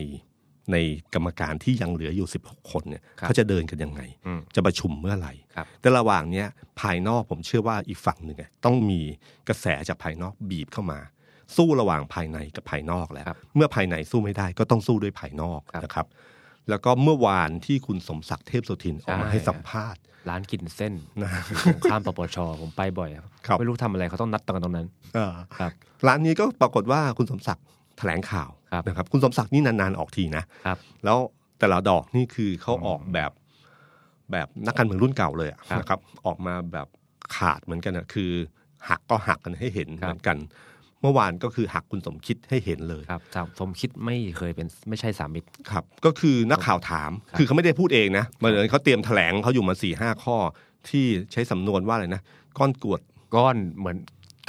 ในกรรมการที่ยังเหลืออยู่ 16 คนเนี่ยครับเขาจะเดินกันยังไงอืมจะประชุมเมื่อไหร่ครับแต่ระหว่างเนี้ยภายนอกผมเชื่อว่าอีกฝั่งหนึ่งอะต้องมีกระแสจากภายนอกบีบเข้ามา สู้ระหว่างภายในกับภายนอกแล้วครับเมื่อภายในสู้ไม่ได้ก็ต้องสู้ด้วยภายนอกครับนะครับ แล้วก็เมื่อวานที่คุณสมศักดิ์เทพโสุทินออกมาใช่ให้สัมภาษณ์ ร้านกินเส้นนะตรงข้ามปปชผมไปบ่อยครับครับไม่รู้ทำอะไรเขาต้องนัดตรงกันตรงนั้นเออครับร้านนี้ก็ปรากฏว่าคุณสมศักดิ์แถลงข่าวครับนะครับ คุณสมศักดิ์นี่นานๆออกทีนะครับแล้วแต่ละดอกนี่คือเขาออกแบบแบบนักการเมืองรุ่นเก่าเลยอะครับนะครับ ออกมาแบบขาดเหมือนกันอะคือ หักก็หักกันให้เห็นครับเหมือนกัน เมื่อวานก็คือหักคุณสมคิดให้เห็นเลยครับสามผมคิดไม่เคยเป็นไม่ใช่สามมิตรครับ ก็คือนักข่าวถามครับคือเขาไม่ได้พูดเองนะเหมือนเขาเตรียมแถลงเขาอยู่มาสี่ห้าข้อที่ใช้สำนวนว่าอะไรนะก้อนกรวดก้อนเหมือน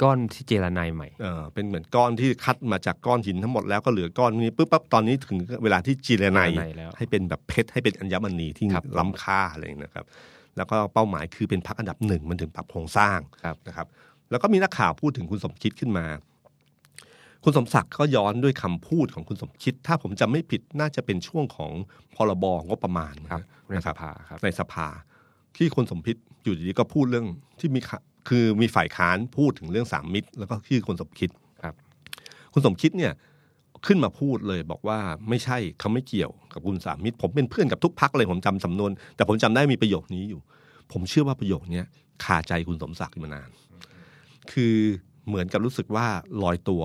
ก้อนที่เจรนายใหม่เออเป็นเหมือนก้อนที่คัดมาจากก้อนหินทั้งหมดแล้วก็เหลือก้อนนี้ปุ๊บปั๊บตอนนี้ถึงเวลาที่จีเรไนจีเรไนแล้วให้เป็นแบบเพชรให้เป็นอัญมณีที่ครับล้ำค่าอะไรอย่างนี้นะครับ แล้วก็เป้าหมายคือเป็นพักอันดับหนึ่งมันถึงปรับโครงสร้างครับนะครับ แล้วก็มีนักข่าวพูดถึงคุณสมคิดขึ้นมา คุณสมศักดิ์ก็ย้อนด้วยคำพูดของคุณสมคิด ถ้าผมจำไม่ผิดน่าจะเป็นช่วงของพรบงบประมาณครับในนะคสรับภาครับในสภาที่คุณสมพิษอยู่ดีๆก็พูดเรื่องที่มีข่า คือมีฝ่ายค้านพูดถึงเรื่องสามมิตร แล้วก็ชื่อคุณสมคิดครับ คุณสมคิดเนี่ยขึ้นมาพูดเลยบอกว่าไม่ใช่เขาไม่เกี่ยวกับคุณสามมิตร ผมเป็นเพื่อนกับทุกพักเลยผมจำสำนวน แต่ผมจำได้มีประโยคนี้อยู่ ผมเชื่อว่าประโยคเนี้ยคาใจคุณสมศักดิ์มานาน คือเหมือนกับรู้สึกว่าลอยตัว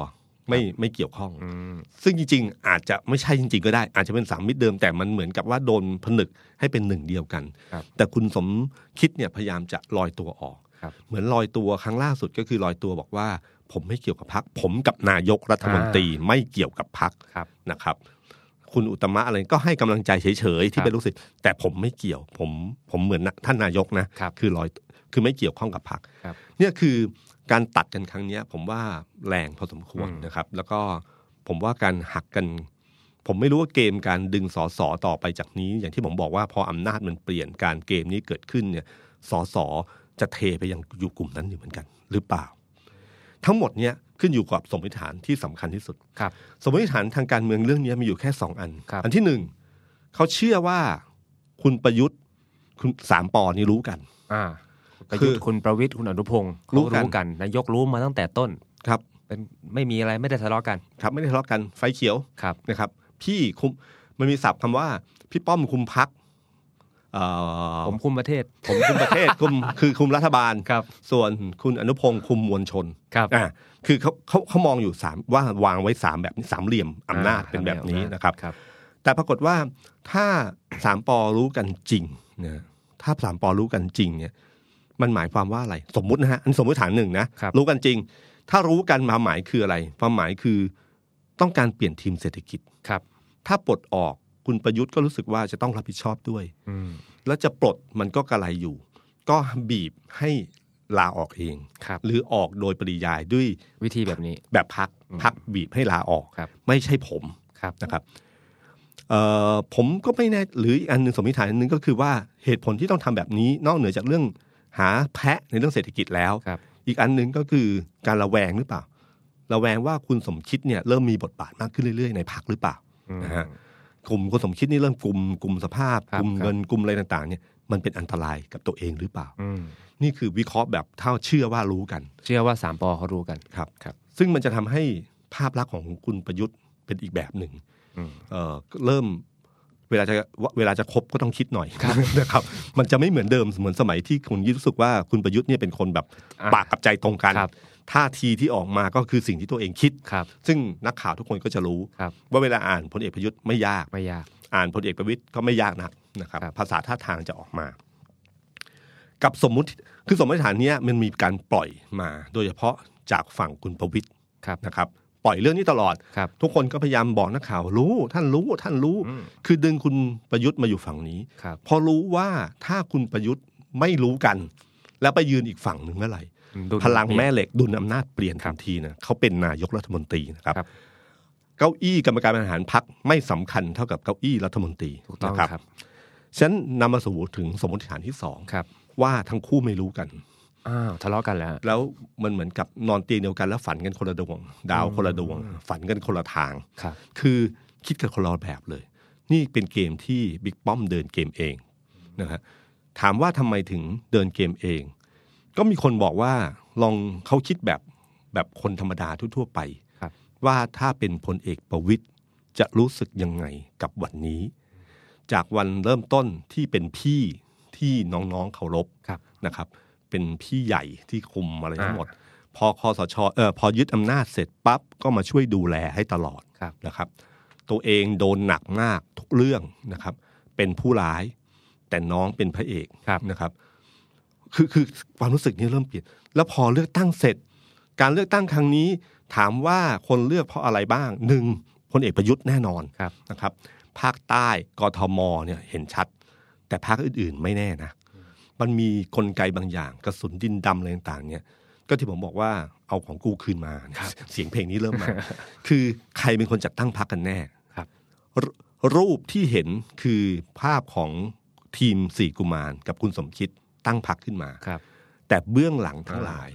ไม่ไม่เกี่ยวข้องอืมซึ่งจริง ๆ อาจจะไม่ใช่จริง ๆ ก็ได้ อาจจะเป็นสามมิตรเดิมแต่มันเหมือนกับว่าโดนผนึกให้เป็นหนึ่งเดียวกันครับแต่คุณสมคิดเนี่ยพยายามจะลอยตัวออกครับ เหมือนลอยตัวครั้งล่าสุดก็คือลอยตัวบอกว่า ผมไม่เกี่ยวกับพัก ผมกับนายกรัฐมนตรีไม่เกี่ยวกับพักครับนะครับ คุณอุตตมะอะไรก็ให้กำลังใจเฉยๆที่เป็นลูกศิษย์แต่ผมไม่เกี่ยว ผมผมเหมือนนะท่านนายกนะครับอลอยคือไม่เกี่ยวข้องกับพักครับเนี่ยคือการตัดกันครั้งเนี้ยผมว่าแรงพอสมควรนะครับ แล้วก็ผมว่าการหักกัน ผมไม่รู้ว่าเกมการดึงสอสอต่อไปจากนี้ อย่างที่ผมบอกว่าพออำนาจมันเปลี่ยนการเกมนี้เกิดขึ้นเนี่ยสอสอ จะเทไปยังอยู่กลุ่มนั้นอยู่เหมือนกัน หรือเปล่า ทั้งหมดเนี่ยขึ้นอยู่กับสมมติฐานที่สำคัญที่สุดครับสมมติฐานทางการเมืองเรื่องนี้มีอยู่แค่สองอันครับอันที่หนึ่งเขาเชื่อว่าคุณประยุทธ์คุณสามปอนี่รู้กัน อ่าประยุทธ์คุณประวิทย์คุณอนุพงศ์รู้เขากันรู้กันนายกรู้มาตั้งแต่ต้นครับเป็นไม่มีอะไรไม่ได้ทะเลาะกัน ครับไม่ได้ทะเลาะกันไฟเขียวครับนะครับ พี่คุมมันมีศัพท์คำว่า พี่ป้อมคุมพัก ผมคุมประเทศ ผมคุมประเทศคุมคือคุมรัฐบาลครับ ส่วนคุณอนุพงศ์คุมมวลชนครับอ่าคือเขาเขาเขามองอยู่สามว่าวางไว้สามแบบนี้สามเหลี่ยมอำนาจอ่าเป็นแบบนี้สามเหลี่ยมนะครับครับ แต่ปรากฏว่าถ้าสามปอรู้กันจริงนะถ้าสามปอรู้กันจริงเนี่ยมันหมายความว่าอะไร สมมุตินะฮะอันนสมมติฐานหนึ่งนะครับรู้กันจริง ถ้ารู้กันมาหมายคืออะไร ความหมายคือต้องการเปลี่ยนทีมเศรษฐกิจครับ ถ้าปลดออก คุณประยุทธ์ก็รู้สึกว่าจะต้องรับผิดชอบด้วยอืมแล้วจะปลดมันก็กระไรอยู่ ก็บีบให้ลาออกเองครับหรือออกโดยปริยายด้วยวิธีแบบนี้ แบบพักพักบีบให้ลาออกครับไม่ใช่ผมครับนะครับเอ่อผมก็ไม่แน่หรืออีกอันหนึ่งสมมติฐานอันหนึงก็คือว่าเหตุผลที่ต้องทำแบบนี้ นอกเหนือจากเรื่องหาแพะในเรื่องเศรษฐกิจแล้วครับอีกอันหนึ่งก็คือการระแวงหรือเปล่าระแวงว่าคุณสมคิดเนี่ยเริ่มมีบทบาทมากขึ้นเรื่อยๆในพักหรือเปล่าอืมนะฮะ กลุ่มคุณสมคิดนี่เริ่มกลุ่มกลุ่มสภาพครับกลุ่มครับเงินกลุ่มอะไรต่างๆเนี่ยมันเป็นอันตรายกับตัวเองหรือเปล่าอืมนี่คือวิเคราะห์แบบเท่าเชื่อว่ารู้กัน เชื่อว่าสามปอเขารู้กันครับครับ ซึ่งมันจะทำให้ภาพลักษณ์ของคุณประยุทธ์เป็นอีกแบบหนึ่งอืมเออเริ่ม เวลาจะเวลาจะคบก็ต้องคิดหน่อยนะครับ มันจะไม่เหมือนเดิมเหมือนสมัยที่คุณยิ่งรู้สึกว่าคุณประยุทธ์เนี่ยเป็นคนแบบอ่าปากกับใจตรงกันครับท่าทีที่ออกมาก็คือสิ่งที่ตัวเองคิดครับ ซึ่งนักข่าวทุกคนก็จะรู้ครับว่าเวลาอ่านพลเอกประยุทธ์ไม่ยากไม่ยาก อ่านพลเอกประวิตยก็ไม่ยากนักนะครับครับ ภาษาท่าทางจะออกมา กับสมมุติคือสมมติฐานเนี้ยมันมีการปล่อยมา โดยเฉพาะจากฝั่งคุณประวิตยครับนะครับ ปล่อยเรื่องนี้ตลอดครับทุกคนก็พยายามบอกนักข่าวรู้ท่านรู้ท่านรู้อืมคือดึงคุณประยุทธ์มาอยู่ฝั่งนี้ครับพอรู้ว่าถ้าคุณประยุทธ์ไม่รู้กัน แล้วไปยืนอีกฝั่งหนึ่งเมื่อไหร่ดุลพลังแม่เหล็กดุลอำนาจเปลี่ยนครัทับนทีนะเขาเป็นนายกรัฐมนตรีนะครับครับ เก้าอี้กรรมการบริหารพักไม่สำคัญเท่ากับเก้าอี้รัฐมนตรีถูกต้องนะครับฉะนั้นนำมาสู่ถึงสมมติฐานที่สองครับว่าทั้งคู่ไม่รู้กัน อ้าวทะเลาะกันแล้ว แล้วมันเหมือนกับนอนเตียงเดียวกันแล้วฝันกันคนละดวง ดาวคนละดวง ฝันกันคนละทางครับคือคิดกันคนละแบบเลย นี่เป็นเกมที่บิ๊กป้อมเดินเกมเองนะฮะถามว่าทำไมถึงเดินเกมเอง ก็มีคนบอกว่าลองเขาคิดแบบแบบคนธรรมดาทั่วๆไปครับว่าถ้าเป็นพลเอกประวิตยจะรู้สึกยังไงกับวันนี้ จากวันเริ่มต้นที่เป็นพี่ที่น้องๆเคารพครับนะครับ เป็นพี่ใหญ่ที่คุมอะไรทั้งอ่าหมด พอคอสชเออพอยึดอำนาจเสร็จปั๊บก็มาช่วยดูแลให้ตลอดครับนะครับ ตัวเองโดนหนักมากทุกเรื่องนะครับ เป็นผู้ร้ายแต่น้องเป็นพระเอกครับนะครับคือคือความรู้สึกนี้เริ่มเปลี่ยน แล้วพอเลือกตั้งเสร็จ การเลือกตั้งครั้งนี้ ถามว่าคนเลือกเพราะอะไรบ้างหนึ่งพลเอกประยุทธ์แน่นอนครับนะครับ ภาคใต้กทมเนี่ยเห็นชัด แต่ภาคอื่นๆไม่แน่นะ มันมีกลไกบางอย่าง กระสุนดินดำอะไรต่างๆเนี่ยก็ที่ผมบอกว่าเอาของกูคืนมา เสียงเพลงนี้เริ่มมา คือใครเป็นคนจัดตั้งพรรคกันแน่ครับรรูปที่เห็นคือภาพของทีมสี่กุมารกับคุณสมคิดตั้งพรรคขึ้นมาครับ แต่เบื้องหลังทั้งหลาย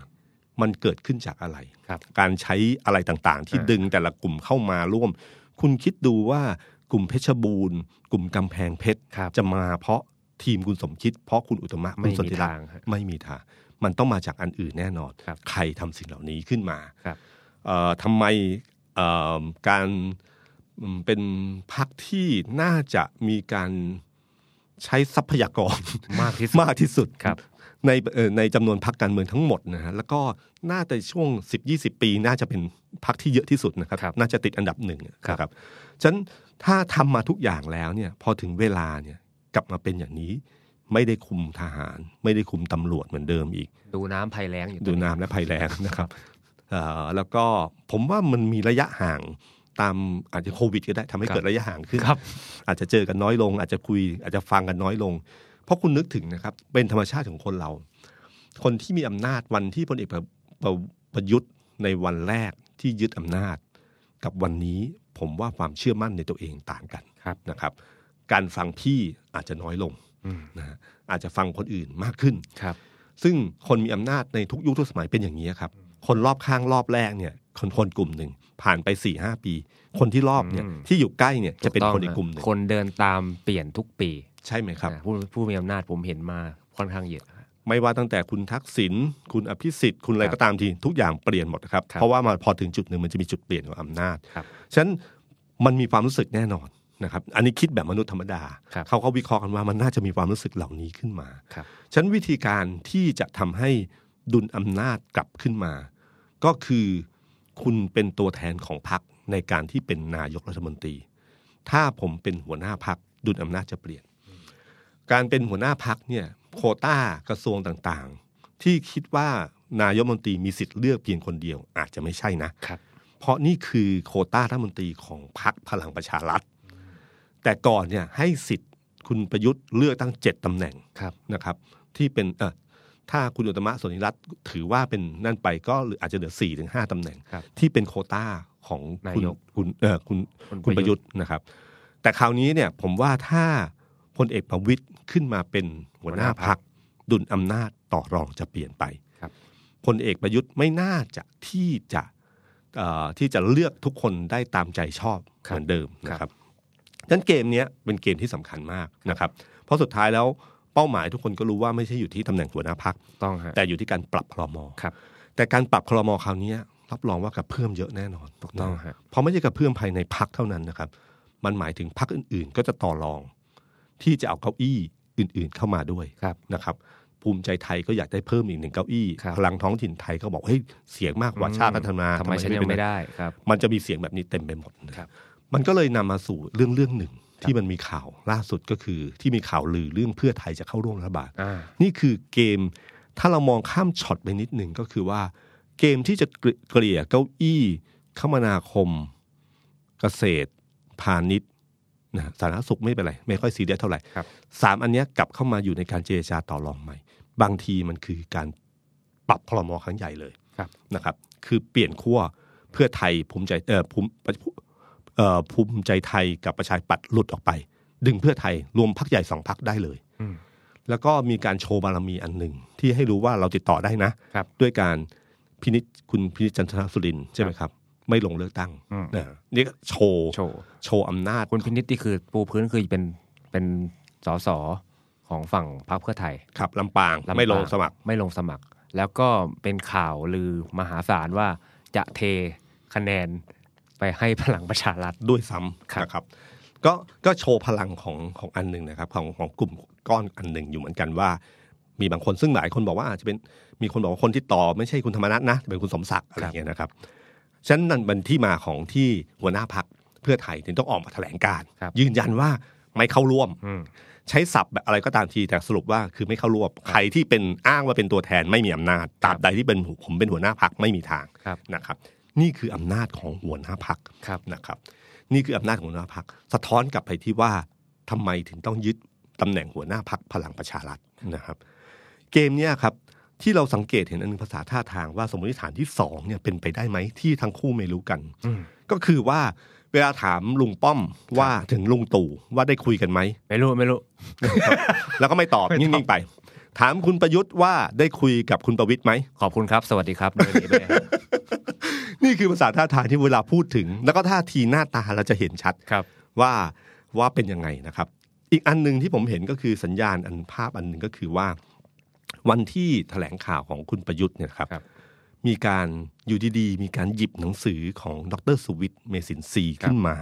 มันเกิดขึ้นจากอะไรครับการใช้อะไรต่างๆ ที่อ่าดึงแต่ละกลุ่มเข้ามาร่วม คุณคิดดูว่ากลุ่มเพชรบูรณ์ กลุ่มกำแพงเพชรครับจะมาเพราะ ทีมคุณสมคิด เพราะคุณอุตมะไม่คุณสนมีธิรัตทางน์ฮะไม่มีทาง มันต้องมาจากอันอื่นแน่นอนครับใครทำสิ่งเหล่านี้ขึ้นมาครับเอ่อทำไมเอ่อการอืมเป็นพรรคที่น่าจะมีการใช้ทรัพยากรมากที่สุดมากที่สุดครับในเอ่อในจำนวนพรรคการเมืองทั้งหมดนะฮะแล้วก็น่าจะช่วง 10-20 ปี น่าจะเป็นพรรคที่เยอะที่สุดนะครับครับน่าจะติดอันดับหนึ่งครับนะครับฉะนั้นถ้าทำมาทุกอย่างแล้วเนี่ยพอถึงเวลาเนี่ย กลับมาเป็นอย่างนี้ ไม่ได้คุมทหาร ไม่ได้คุมตำรวจเหมือนเดิมอีก ดูน้ำภัยแล้งอยู่ดูน้ำและภัยแรงนะครับเอ่อแล้วก็ผมว่ามันมีระยะห่างตามอาจจะโควิดก็ได้ทำให้เกิดระยะห่างขึ้นครับอาจจะเจอกันน้อยลง อาจจะคุย อาจจะฟังกันน้อยลง เพราะคุณนึกถึงนะครับ เป็นธรรมชาติของคนเรา คนที่มีอำนาจวันที่พลเอกประประประยุทธ์ในวันแรกที่ยึดอำนาจ กับวันนี้ผมว่าความเชื่อมั่นในตัวเองต่างกันครับนะครับ การฟังพี่อาจจะน้อยลงอืมนะฮะอาจจะฟังคนอื่นมากขึ้นครับ ซึ่งคนมีอำนาจในทุกยุคทุกสมัยเป็นอย่างนี้ครับ คนรอบข้างรอบแรกเนี่ยคนคนกลุ่มหนึ่งผ่านไปสี่ห้าปี คนที่รอบเนี่ยอืมที่อยู่ใกล้เนี่ยจะเป็นถูต้งคนอีกกลุ่มหนึ่งคนเดินตามเปลี่ยนทุกปี ใช่ไหมครับอ่าผู้ผู้มีอำนาจผมเห็นมาค่อนข้างเยอะไม่ว่าตั้งแต่คุณทักษิณคุณอภิสิทธิ์คุณอะไรครับก็ตามทีทุกอย่างเปลี่ยนหมดนะครับครับ เพราะว่ามาพอถึงจุดหนึ่งมันจะมีจุดเปลี่ยนของอำนาจครับฉะนั้นมันมีความรู้สึกแน่นอน นะครับอันนี้คิดแบบมนุษย์ธรรมดาครับเขาก็วิเคราะห์กันว่ามันน่าจะมีความรู้สึกเหล่านี้ขึ้นมาครับฉะนั้นวิธีการที่จะทำให้ดุลอำนาจกลับขึ้นมา ก็คือคุณเป็นตัวแทนของพรรคในการที่เป็นนายกรัฐมนตรี ถ้าผมเป็นหัวหน้าพรรคดุลอำนาจจะเปลี่ยน การเป็นหัวหน้าพรรคเนี่ยโควต้ากระทรวงต่างๆ ที่คิดว่านายกรัฐมนตรีมีสิทธิ์เลือกเพียงคนเดียวอาจจะไม่ใช่นะครับเพราะนี่คือโควต้ารัฐมนตรีของพรรคพลังประชารัฐ แต่ก่อนเนี่ยให้สิทธิ์คุณประยุทธ์เลือกตั้งเจ็ดตำแหน่งครับนะครับ ที่เป็นเออถ้าคุณอุตตมะสนธิรัตน์ถือว่าเป็นนั่นไปก็เหลืออาจจะเหลือสี่ถึงห้าตำแหน่งครับที่เป็นโควต้าของคุณนายกคุณเออคุณคุณคุณปประระยุยุททธ์ธ์นะครับ แต่คราวนี้เนี่ยผมว่าถ้าพลเอกประวิตยขึ้นมาเป็นหัวหน้าพักดุลอำนาจต่อรองจะเปลี่ยนไปครับพลเอกประยุทธ์ไม่น่าจะที่จะเอ่อที่จะเลือกทุกคนได้ตามใจชอบครับเหมือนเดิมนะคครัรับบดัง นั้นเกมเนี้ยเป็นเกมที่สำคัญมากนะครับ เพราะสุดท้ายแล้วเป้าหมายทุกคนก็รู้ว่าไม่ใช่อยู่ที่ตำแหน่งหัวหน้าพักต้องฮะแต่อยู่ที่การปรับคลมครับแต่การปรับคลมคราวนี้รับรองว่ากระเพื่อมเยอะแน่นอนถูกต้องฮะเพราะไม่ใช่กระเพื่อมภายในพักเท่านั้นนะครับ มันหมายถึงพักอื่น ๆ ก็จะต่อรอง ที่จะเอาเก้าอี้อื่น ๆเข้ามาด้วยครับนะครับภูมิใจไทยก็อยากได้เพิ่มอีกหนึ่งเก้าอี้ครับพลังท้องถิ่นไทยก็บอกเฮ้ยเสียงมากกว่าชาติพัฒนาทำไมฉันยังไม่ได้ครับมันจะมีเสียงแบบนี้เต็มไปหมดนะครับ มันก็เลยนำมาสู่เรื่องเรื่องหนึ่ง ที่มันมีข่าวล่าสุดก็คือที่มีข่าวลือเรื่องเพื่อไทยจะเข้าร่วมรัฐบาลอ่านี่คือเกมถ้าเรามองข้ามช็อตไปนิดหนึ่งก็คือว่า เกมที่จะเกลี่ยเก้าอี้คมนาคม เกษตร พาณิชย์นะสาธารณสุขไม่เป็นไร ไม่ค่อยซีเรียสเท่าไหร่ครับสามอันเนี้ยกลับเข้ามาอยู่ในการเจรจาต่อรองใหม่ บางทีมันคือการปรับคลมอครั้งใหญ่เลยครับนะครับ คือเปลี่ยนขั้วเพื่อไทยภูมิใจเอ่อภูมิเอ่อ ภูมิใจไทยกับประชาธิปัตย์หลุดออกไป ดึงเพื่อไทยรวมพักใหญ่สองพักได้เลยอืมแล้วก็มีการโชว์บารมีอันหนึ่งที่ให้รู้ว่าเราติดต่อได้นะครับด้วยการพินิจคุณพินิจจันทรสุรินทร์ใช่ไหมครับ ไม่ลงเลือกตั้งอืมนะนี่ก็โชว์โชว์โชว์อำนาจคุณพินิจที่คือปูพื้นคือเป็นเป็นสสของฝั่งพรรคเพื่อไทยครับลำปางลำปางไม่ลงสมัครไม่ลงสมัคร แล้วก็เป็นข่าวลือมหาศาลว่าจะเทคะแนน ไปให้พลังประชารัฐด้วยซ้ครับำนะครับ ก็ก็โชว์พลังของของอันหนึ่งนะครับ ของของกลุ่มก้อนอันหนึ่งอยู่เหมือนกันว่า มีบางคนซึ่งหลายคนบอกว่าอาจจะเป็นมีคนบอกว่าคนที่ต่อไม่ใช่คุณธรรมนัฐนะเป็นคุณสมศักดิ์อะไรอย่างเงี้ยนะครับฉะนั้นนั่นเป็นที่มาของที่หัวหน้าพักเพื่อไทยถึงต้องออกมาแถลงการณ์ครับยืนยันว่าไม่เข้าร่วมอืมใช้ศัพท์แบบอะไรก็ตามทีแต่สรุปว่าคือไม่เข้าร่วมใครที่เป็นอ้างว่าเป็นตัวแทนไม่มีอำนาจตราบใดที่เป็นผมเป็นหัวหน้าพักไม่มีทางครับนะครับ นี่คืออำนาจของหัวหน้าพักครับนะครับ นี่คืออำนาจของหัวหน้าพักสะท้อนกลับไปที่ว่าทำไมถึงต้องยึดตำแหน่งหัวหน้าพักพลังประชารัฐนะครับ เกมเนี้ยครับที่เราสังเกตเห็นอันหนึงภาษาท่าทางว่าสมมติฐานที่สองเนี่ยเป็นไปได้ไหมที่ทั้งคู่ไม่รู้กันอืมก็คือว่าเวลาถามลุงป้อมว่าถึงลุงตู่ว่าได้คุยกันไหมไม่รู้ไม่รู้ แล้วก็ไม่ตอบไม่ตอบนิ่งๆไป ถามคุณประยุทธ์ว่าได้คุยกับคุณประวิตยไหมขอบคุณครับ สวัสดีครับด้วยนี้ด้วยครับ นี่คือภาษาท่าทางที่เวลาพูดถึง แล้วก็ท่าทีหน้าตาเราจะเห็นชัดครับว่าว่าเป็นยังไงนะครับ อีกอันหนึ่งที่ผมเห็นก็คือสัญญาณอันภาพอันหนึ่งก็คือว่า วันที่แถลงข่าวของคุณประยุทธ์เนี่ยครับครับมีการอยู่ดีๆมีการหยิบหนังสือของดรสุวิทย์เมสินทรีย์ขึ้นมา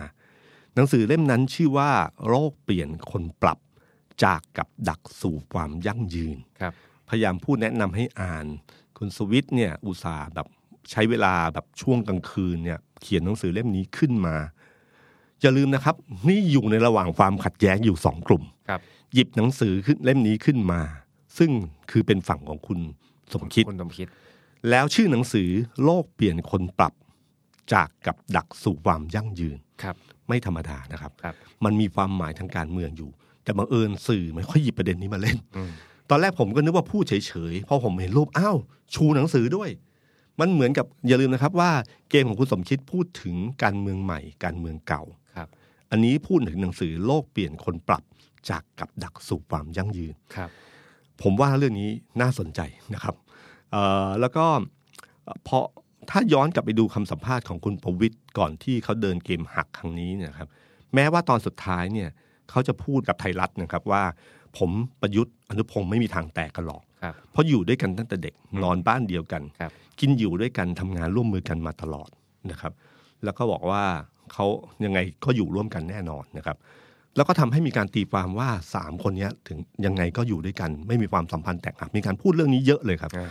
หนังสือเล่มนั้นชื่อว่าโรคเปลี่ยนคนปรับจากกับดักสู่ความยั่งยืนครับพยายามพูดแนะนำให้อ่าน คุณสวิทย์เนี่ยอุตส่าห์แบบ ใช้เวลาแบบช่วงกลางคืนเนี่ยเขียนหนังสือเล่มนี้ขึ้นมาอย่าลืมนะครับ นี่อยู่ในระหว่างความขัดแย้งอยู่สองกลุ่มครับ หยิบหนังสือขึ้นเล่มนี้ขึ้นมา ซึ่งคือเป็นฝั่งของคุณสมคิดคุณสมคิด แล้วชื่อหนังสือโลกเปลี่ยนคนปรับ จากกับดักสู่ความยั่งยืนครับ ไม่ธรรมดานะครับครับมันมีความหมายทางการเมืองอยู่ แต่บังเอิญสื่อไม่ค่อยหยิบประเด็นนี้มาเล่นอืมตอนแรกผมก็นึกว่าพูดเฉยๆพอผมเห็นรูปอ้าวชูหนังสือด้วย มันเหมือนกับอย่าลืมนะครับว่าเกมของคุณสมคิดพูดถึงการเมืองใหม่ การเมืองเก่าครับ อันนี้พูดถึงหนังสือโลกเปลี่ยนคนปรับจากกับดักสู่ความยั่งยืนครับ ผมว่าเรื่องนี้น่าสนใจนะครับเอ่อแล้วก็พอถ้าย้อนกลับไปดูคำสัมภาษณ์ของคุณประวิตยก่อนที่เขาเดินเกมหักครั้งนี้เนี่ยครับ แม้ว่าตอนสุดท้ายเนี่ยเขาจะพูดกับไทยรัฐนะครับว่า ผมประยุทธ์อนุพงศ์ไม่มีทางแตกกันหรอกครับ เพราะอยู่ด้วยกันตั้งแต่เด็กนอนบ้านเดียวกันครับกินอยู่ด้วยกันทำงานร่วมมือกันมาตลอดนะครับ แล้วก็บอกว่าเขายังไงก็อยู่ร่วมกันแน่นอนนะครับ แล้วก็ทำให้มีการตีความว่าสามคนเนี้ยถึงยังไงก็อยู่ด้วยกัน ไม่มีความสัมพันธ์แตกหักมีการพูดเรื่องนี้เยอะเลยครับอ่า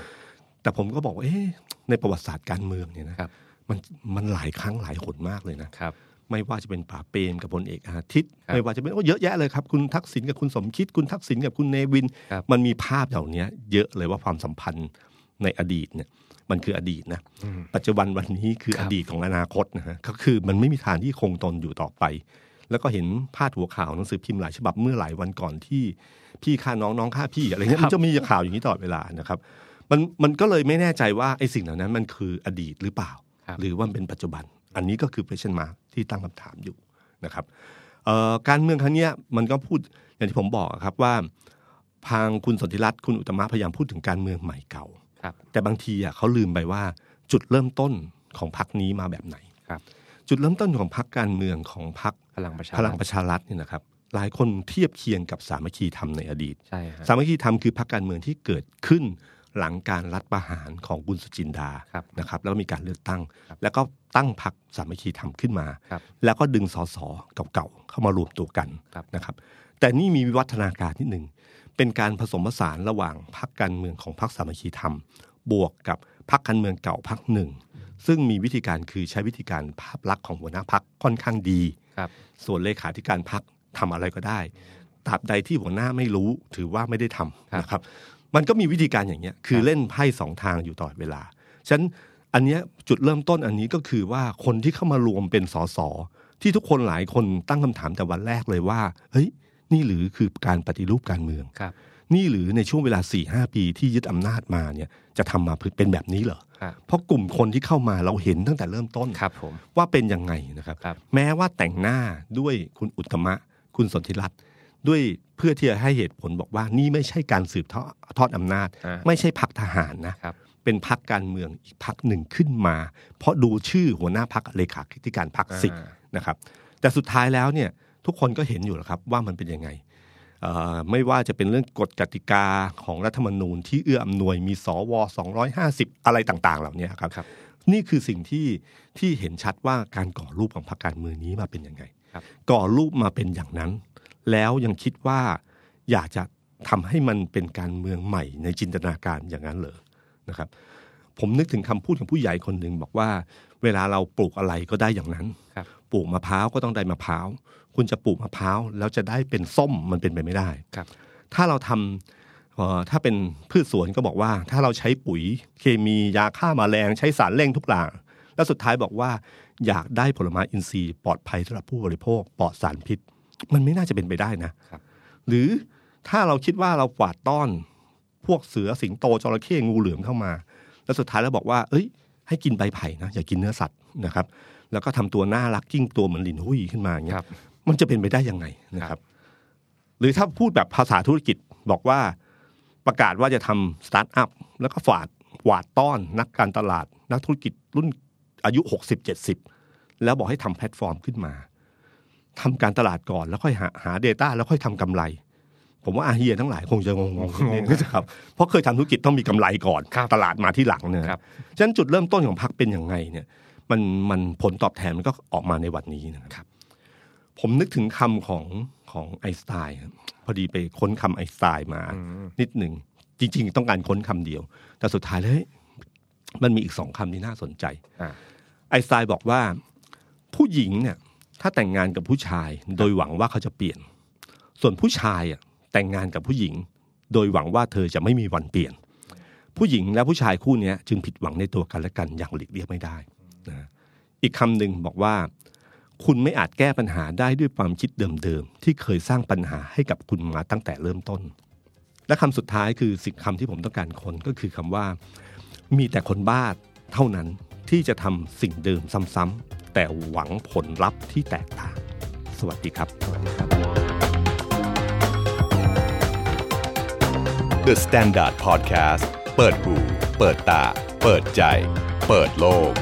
แต่ผมก็บอกว่าเอ๊ะในประวัติศาสตร์การเมืองเนี่ยนะครับมันมันหลายครั้งหลายหนมากเลยนะครับ ไม่ว่าจะเป็นป่าบเปรมกับพลเอกอาทิตย์ครับไม่ว่าจะเป็นโอ้เยอะแยะเลยครับ คุณทักษิณกับคุณสมคิด คุณทักษิณกับคุณเนวินครับมันมีภาพเหล่านี้เยอะเลยว่าความสัมพันธ์ในอดีตเนี่ยมันคืออดีตนะอืมปัจจุบันวันนี้คือครัอบดีตของอนาคตนะฮะก็คือมันไม่มีทางที่คงตนอยู่ต่อไป แล้วก็เห็นพาดหัวข่าวหนังสือพิมพ์หลายฉบับเมื่อหลายวันก่อนที่พี่ฆ่าน้องน้องฆ่าพี่อะไรเงี้ยมันจะมีข่าวอย่างนี้ตลอดเวลานะครับ มันมันก็เลยไม่แน่ใจว่าไอ้สิ่งเหล่านั้นมันคืออดีตหรือเปล่าครับหรือว่ามันเป็นปัจจุบัน อันนี้ก็คือ question mark ที่ตั้งคำถามอยู่นะครับเอ่อการเมืองครั้งเนี้ยมันก็พูดอย่างที่ผมบอกอะครับว่าทางคุณสนธิรัตน์คุณอุตตมะพยายามพูดถึงการเมืองใหม่เก่าครับแต่บางทีอะเขาลืมไปว่าจุดเริ่มต้นของพรรคนี้มาแบบไหนครับ จุดเริ่มต้นของพรรคการเมืองของพรรคพลังประชาพลังประชารัฐเนี่ยนะครับ หลายคนเทียบเคียงกับสามัคคีธรรมในอดีตใช่ฮะสามัคคีธรรมคือพรรคการเมืองที่เกิดขึ้น หลังการรัฐประหารของคุณสุจินดาครับนะครับแล้วก็มีการเลือกตั้งครับแล้วก็ตั้งพรรคสามัคคีธรรมขึ้นมาครับแล้วก็ดึงสสเก่าๆเข้ามารวมตัวกันครับนะครับ แต่นี่มีวิวัฒนาการนิดหนึ่งเป็นการผสมผสานระหว่างพรรคการเมืองของพรรคสามัคคีธรรม บวกกับพรรคการเมืองเก่าพรรคหนึ่งซึ่งมีวิธีการคือใช้วิธีการภาพลักษณ์ของหัวหน้าพรรคค่อนข้างดีครับส่วนเลขาธิการพรรคทำอะไรก็ได้ตราบใดที่หัวหน้าไม่รู้ถือว่าไม่ได้ทำนะครับ มันก็มีวิธีการอย่างเงี้ยคือเล่นไพ่สองทางอยู่ตลอดเวลาฉะนั้นอันเนี้ยจุดเริ่มต้นอันนี้ก็คือว่าคนที่เข้ามารวมเป็นสสที่ทุกคนหลายคนตั้งคำถามแต่วันแรกเลยว่าเฮ้ยนี่หรือคือการปฏิรูปการเมืองครับ นี่หรือในช่วงเวลา4ี่หปีที่ยึดอำนาจมาเนี่ยจะทำมาเป็นแบบนี้เหรอครับเพราะกลุ่มคนที่เข้ามาเราเห็นตั้งแต่เริ่มต้นครับผมว่าเป็นยังไงนะครับครับแม้ว่าแต่งหน้าด้วยคุณอุตตมะคุณสนธิรัตน์ ด้วยเพื่อที่จะให้เหตุผลบอกว่านี่ไม่ใช่การสืบทอดทอดอำนาจ อ่า ไม่ใช่พักทหารนะ ครับ เป็นพักการเมืองอีกพักหนึ่งขึ้นมา เพราะดูชื่อหัวหน้าพักเลขาธิการพักสิอ่า นะครับ แต่สุดท้ายแล้วเนี่ยทุกคนก็เห็นอยู่แล้วครับว่ามันเป็นยังไงเอ่อไม่ว่าจะเป็นเรื่องกฎกติกาของรัฐธรรมนูญที่เอื้ออำนวยมีสว250 อะไรต่างๆ เหล่านี้ครับ ครับนี่คือสิ่งที่ที่เห็นชัดว่าการก่อรูปของพรรคการเมืองนี้มาเป็นยังไง ครับ ก่อรูปมาเป็นอย่างนั้น แล้วยังคิดว่าอยากจะทำให้มันเป็นการเมืองใหม่ในจินตนาการอย่างนั้นเหรอนะครับ ผมนึกถึงคำพูดของผู้ใหญ่คนหนึ่งบอกว่า เวลาเราปลูกอะไรก็ได้อย่างนั้นครับปลูกมะพร้าวก็ต้องได้มะพร้าว คุณจะปลูกมะพร้าวแล้วจะได้เป็นส้มมันเป็นไปไม่ได้ครับ ถ้าเราทำเอ่อถ้าเป็นพืชสวนก็บอกว่า ถ้าเราใช้ปุ๋ยเคมียาฆ่ามาแมลงใช้สารเร่งทุกอย่างแล้วสุดท้ายบอกว่า อยากได้ผลไม้อินทรีย์ปลอดภัยสำหรับผู้บริโภคปลอดสารพิษ มันไม่น่าจะเป็นไปได้นะครับหรือถ้าเราคิดว่าเรากวาดต้อน พวกเสือสิงโตจระเข้งูเหลือมเข้ามา แล้วสุดท้ายแล้วบอกว่า เอ้ย ให้กินใบไผ่นะอย่ากินเนื้อสัตว์นะครับ แล้วก็ทำตัวน่ารักกลิ้งตัวเหมือนหลินฮุ่ยขึ้นมาอย่างเงี้ยครับมันจะเป็นไปได้ยังไงนะครับ หรือถ้าพูดแบบภาษาธุรกิจบอกว่าประกาศว่าจะทำสตาร์ทอัพแล้วก็ฝาดหวาดต้อนนักการตลาด นักธุรกิจรุ่นอายุหกสิบเจ็ดสิบแล้วบอกให้ทำแพลตฟอร์มขึ้นมา ทำการตลาดก่อนแล้วค่อยหาหา Data แล้วค่อยทำกำไร ผมว่าอาเฮียทั้งหลายคงจะงงๆนิดนึงนะครับ เพราะเคยทำธุรกิจต้องมีกำไรก่อนครับตลาดมาที่หลังเนี่ยครับฉะนั้นจุดเริ่มต้นของพรรคเป็นยังไงเนี่ย มันมันผลตอบแทนมันก็ออกมาในวันนี้นะครับ ผมนึกถึงคำของของไอน์สไตน์ครับพอดีไปค้นคำไอน์สไตน์มา นิดหนึ่งจริง ๆ ต้องการค้นคำเดียว แต่สุดท้ายเลยมันมีอีกสองคำที่น่าสนใจอ่าไอน์สไตน์บอกว่าผู้หญิงเนี่ย ถ้าแต่งงานกับผู้ชายโดยหวังว่าเขาจะเปลี่ยน ส่วนผู้ชายอะแต่งงานกับผู้หญิง โดยหวังว่าเธอจะไม่มีวันเปลี่ยน ผู้หญิงและผู้ชายคู่นี้จึงผิดหวังในตัวกันและกันอย่างหลีกเลี่ยงไม่ได้นะอีกคำหนึ่งบอกว่า คุณไม่อาจแก้ปัญหาได้ด้วยความคิดเดิมๆที่เคยสร้างปัญหาให้กับคุณมาตั้งแต่เริ่มต้น และคำสุดท้ายคือสิ่งคำที่ผมต้องการคนก็คือคำว่า มีแต่คนบ้าเท่านั้นที่จะทำสิ่งเดิมซ้ำๆ แต่หวังผลลัพธ์ที่แตกต่างสวัสดีครับ The Standard Podcast เปิดหู เปิดตา เปิดใจ เปิดโลก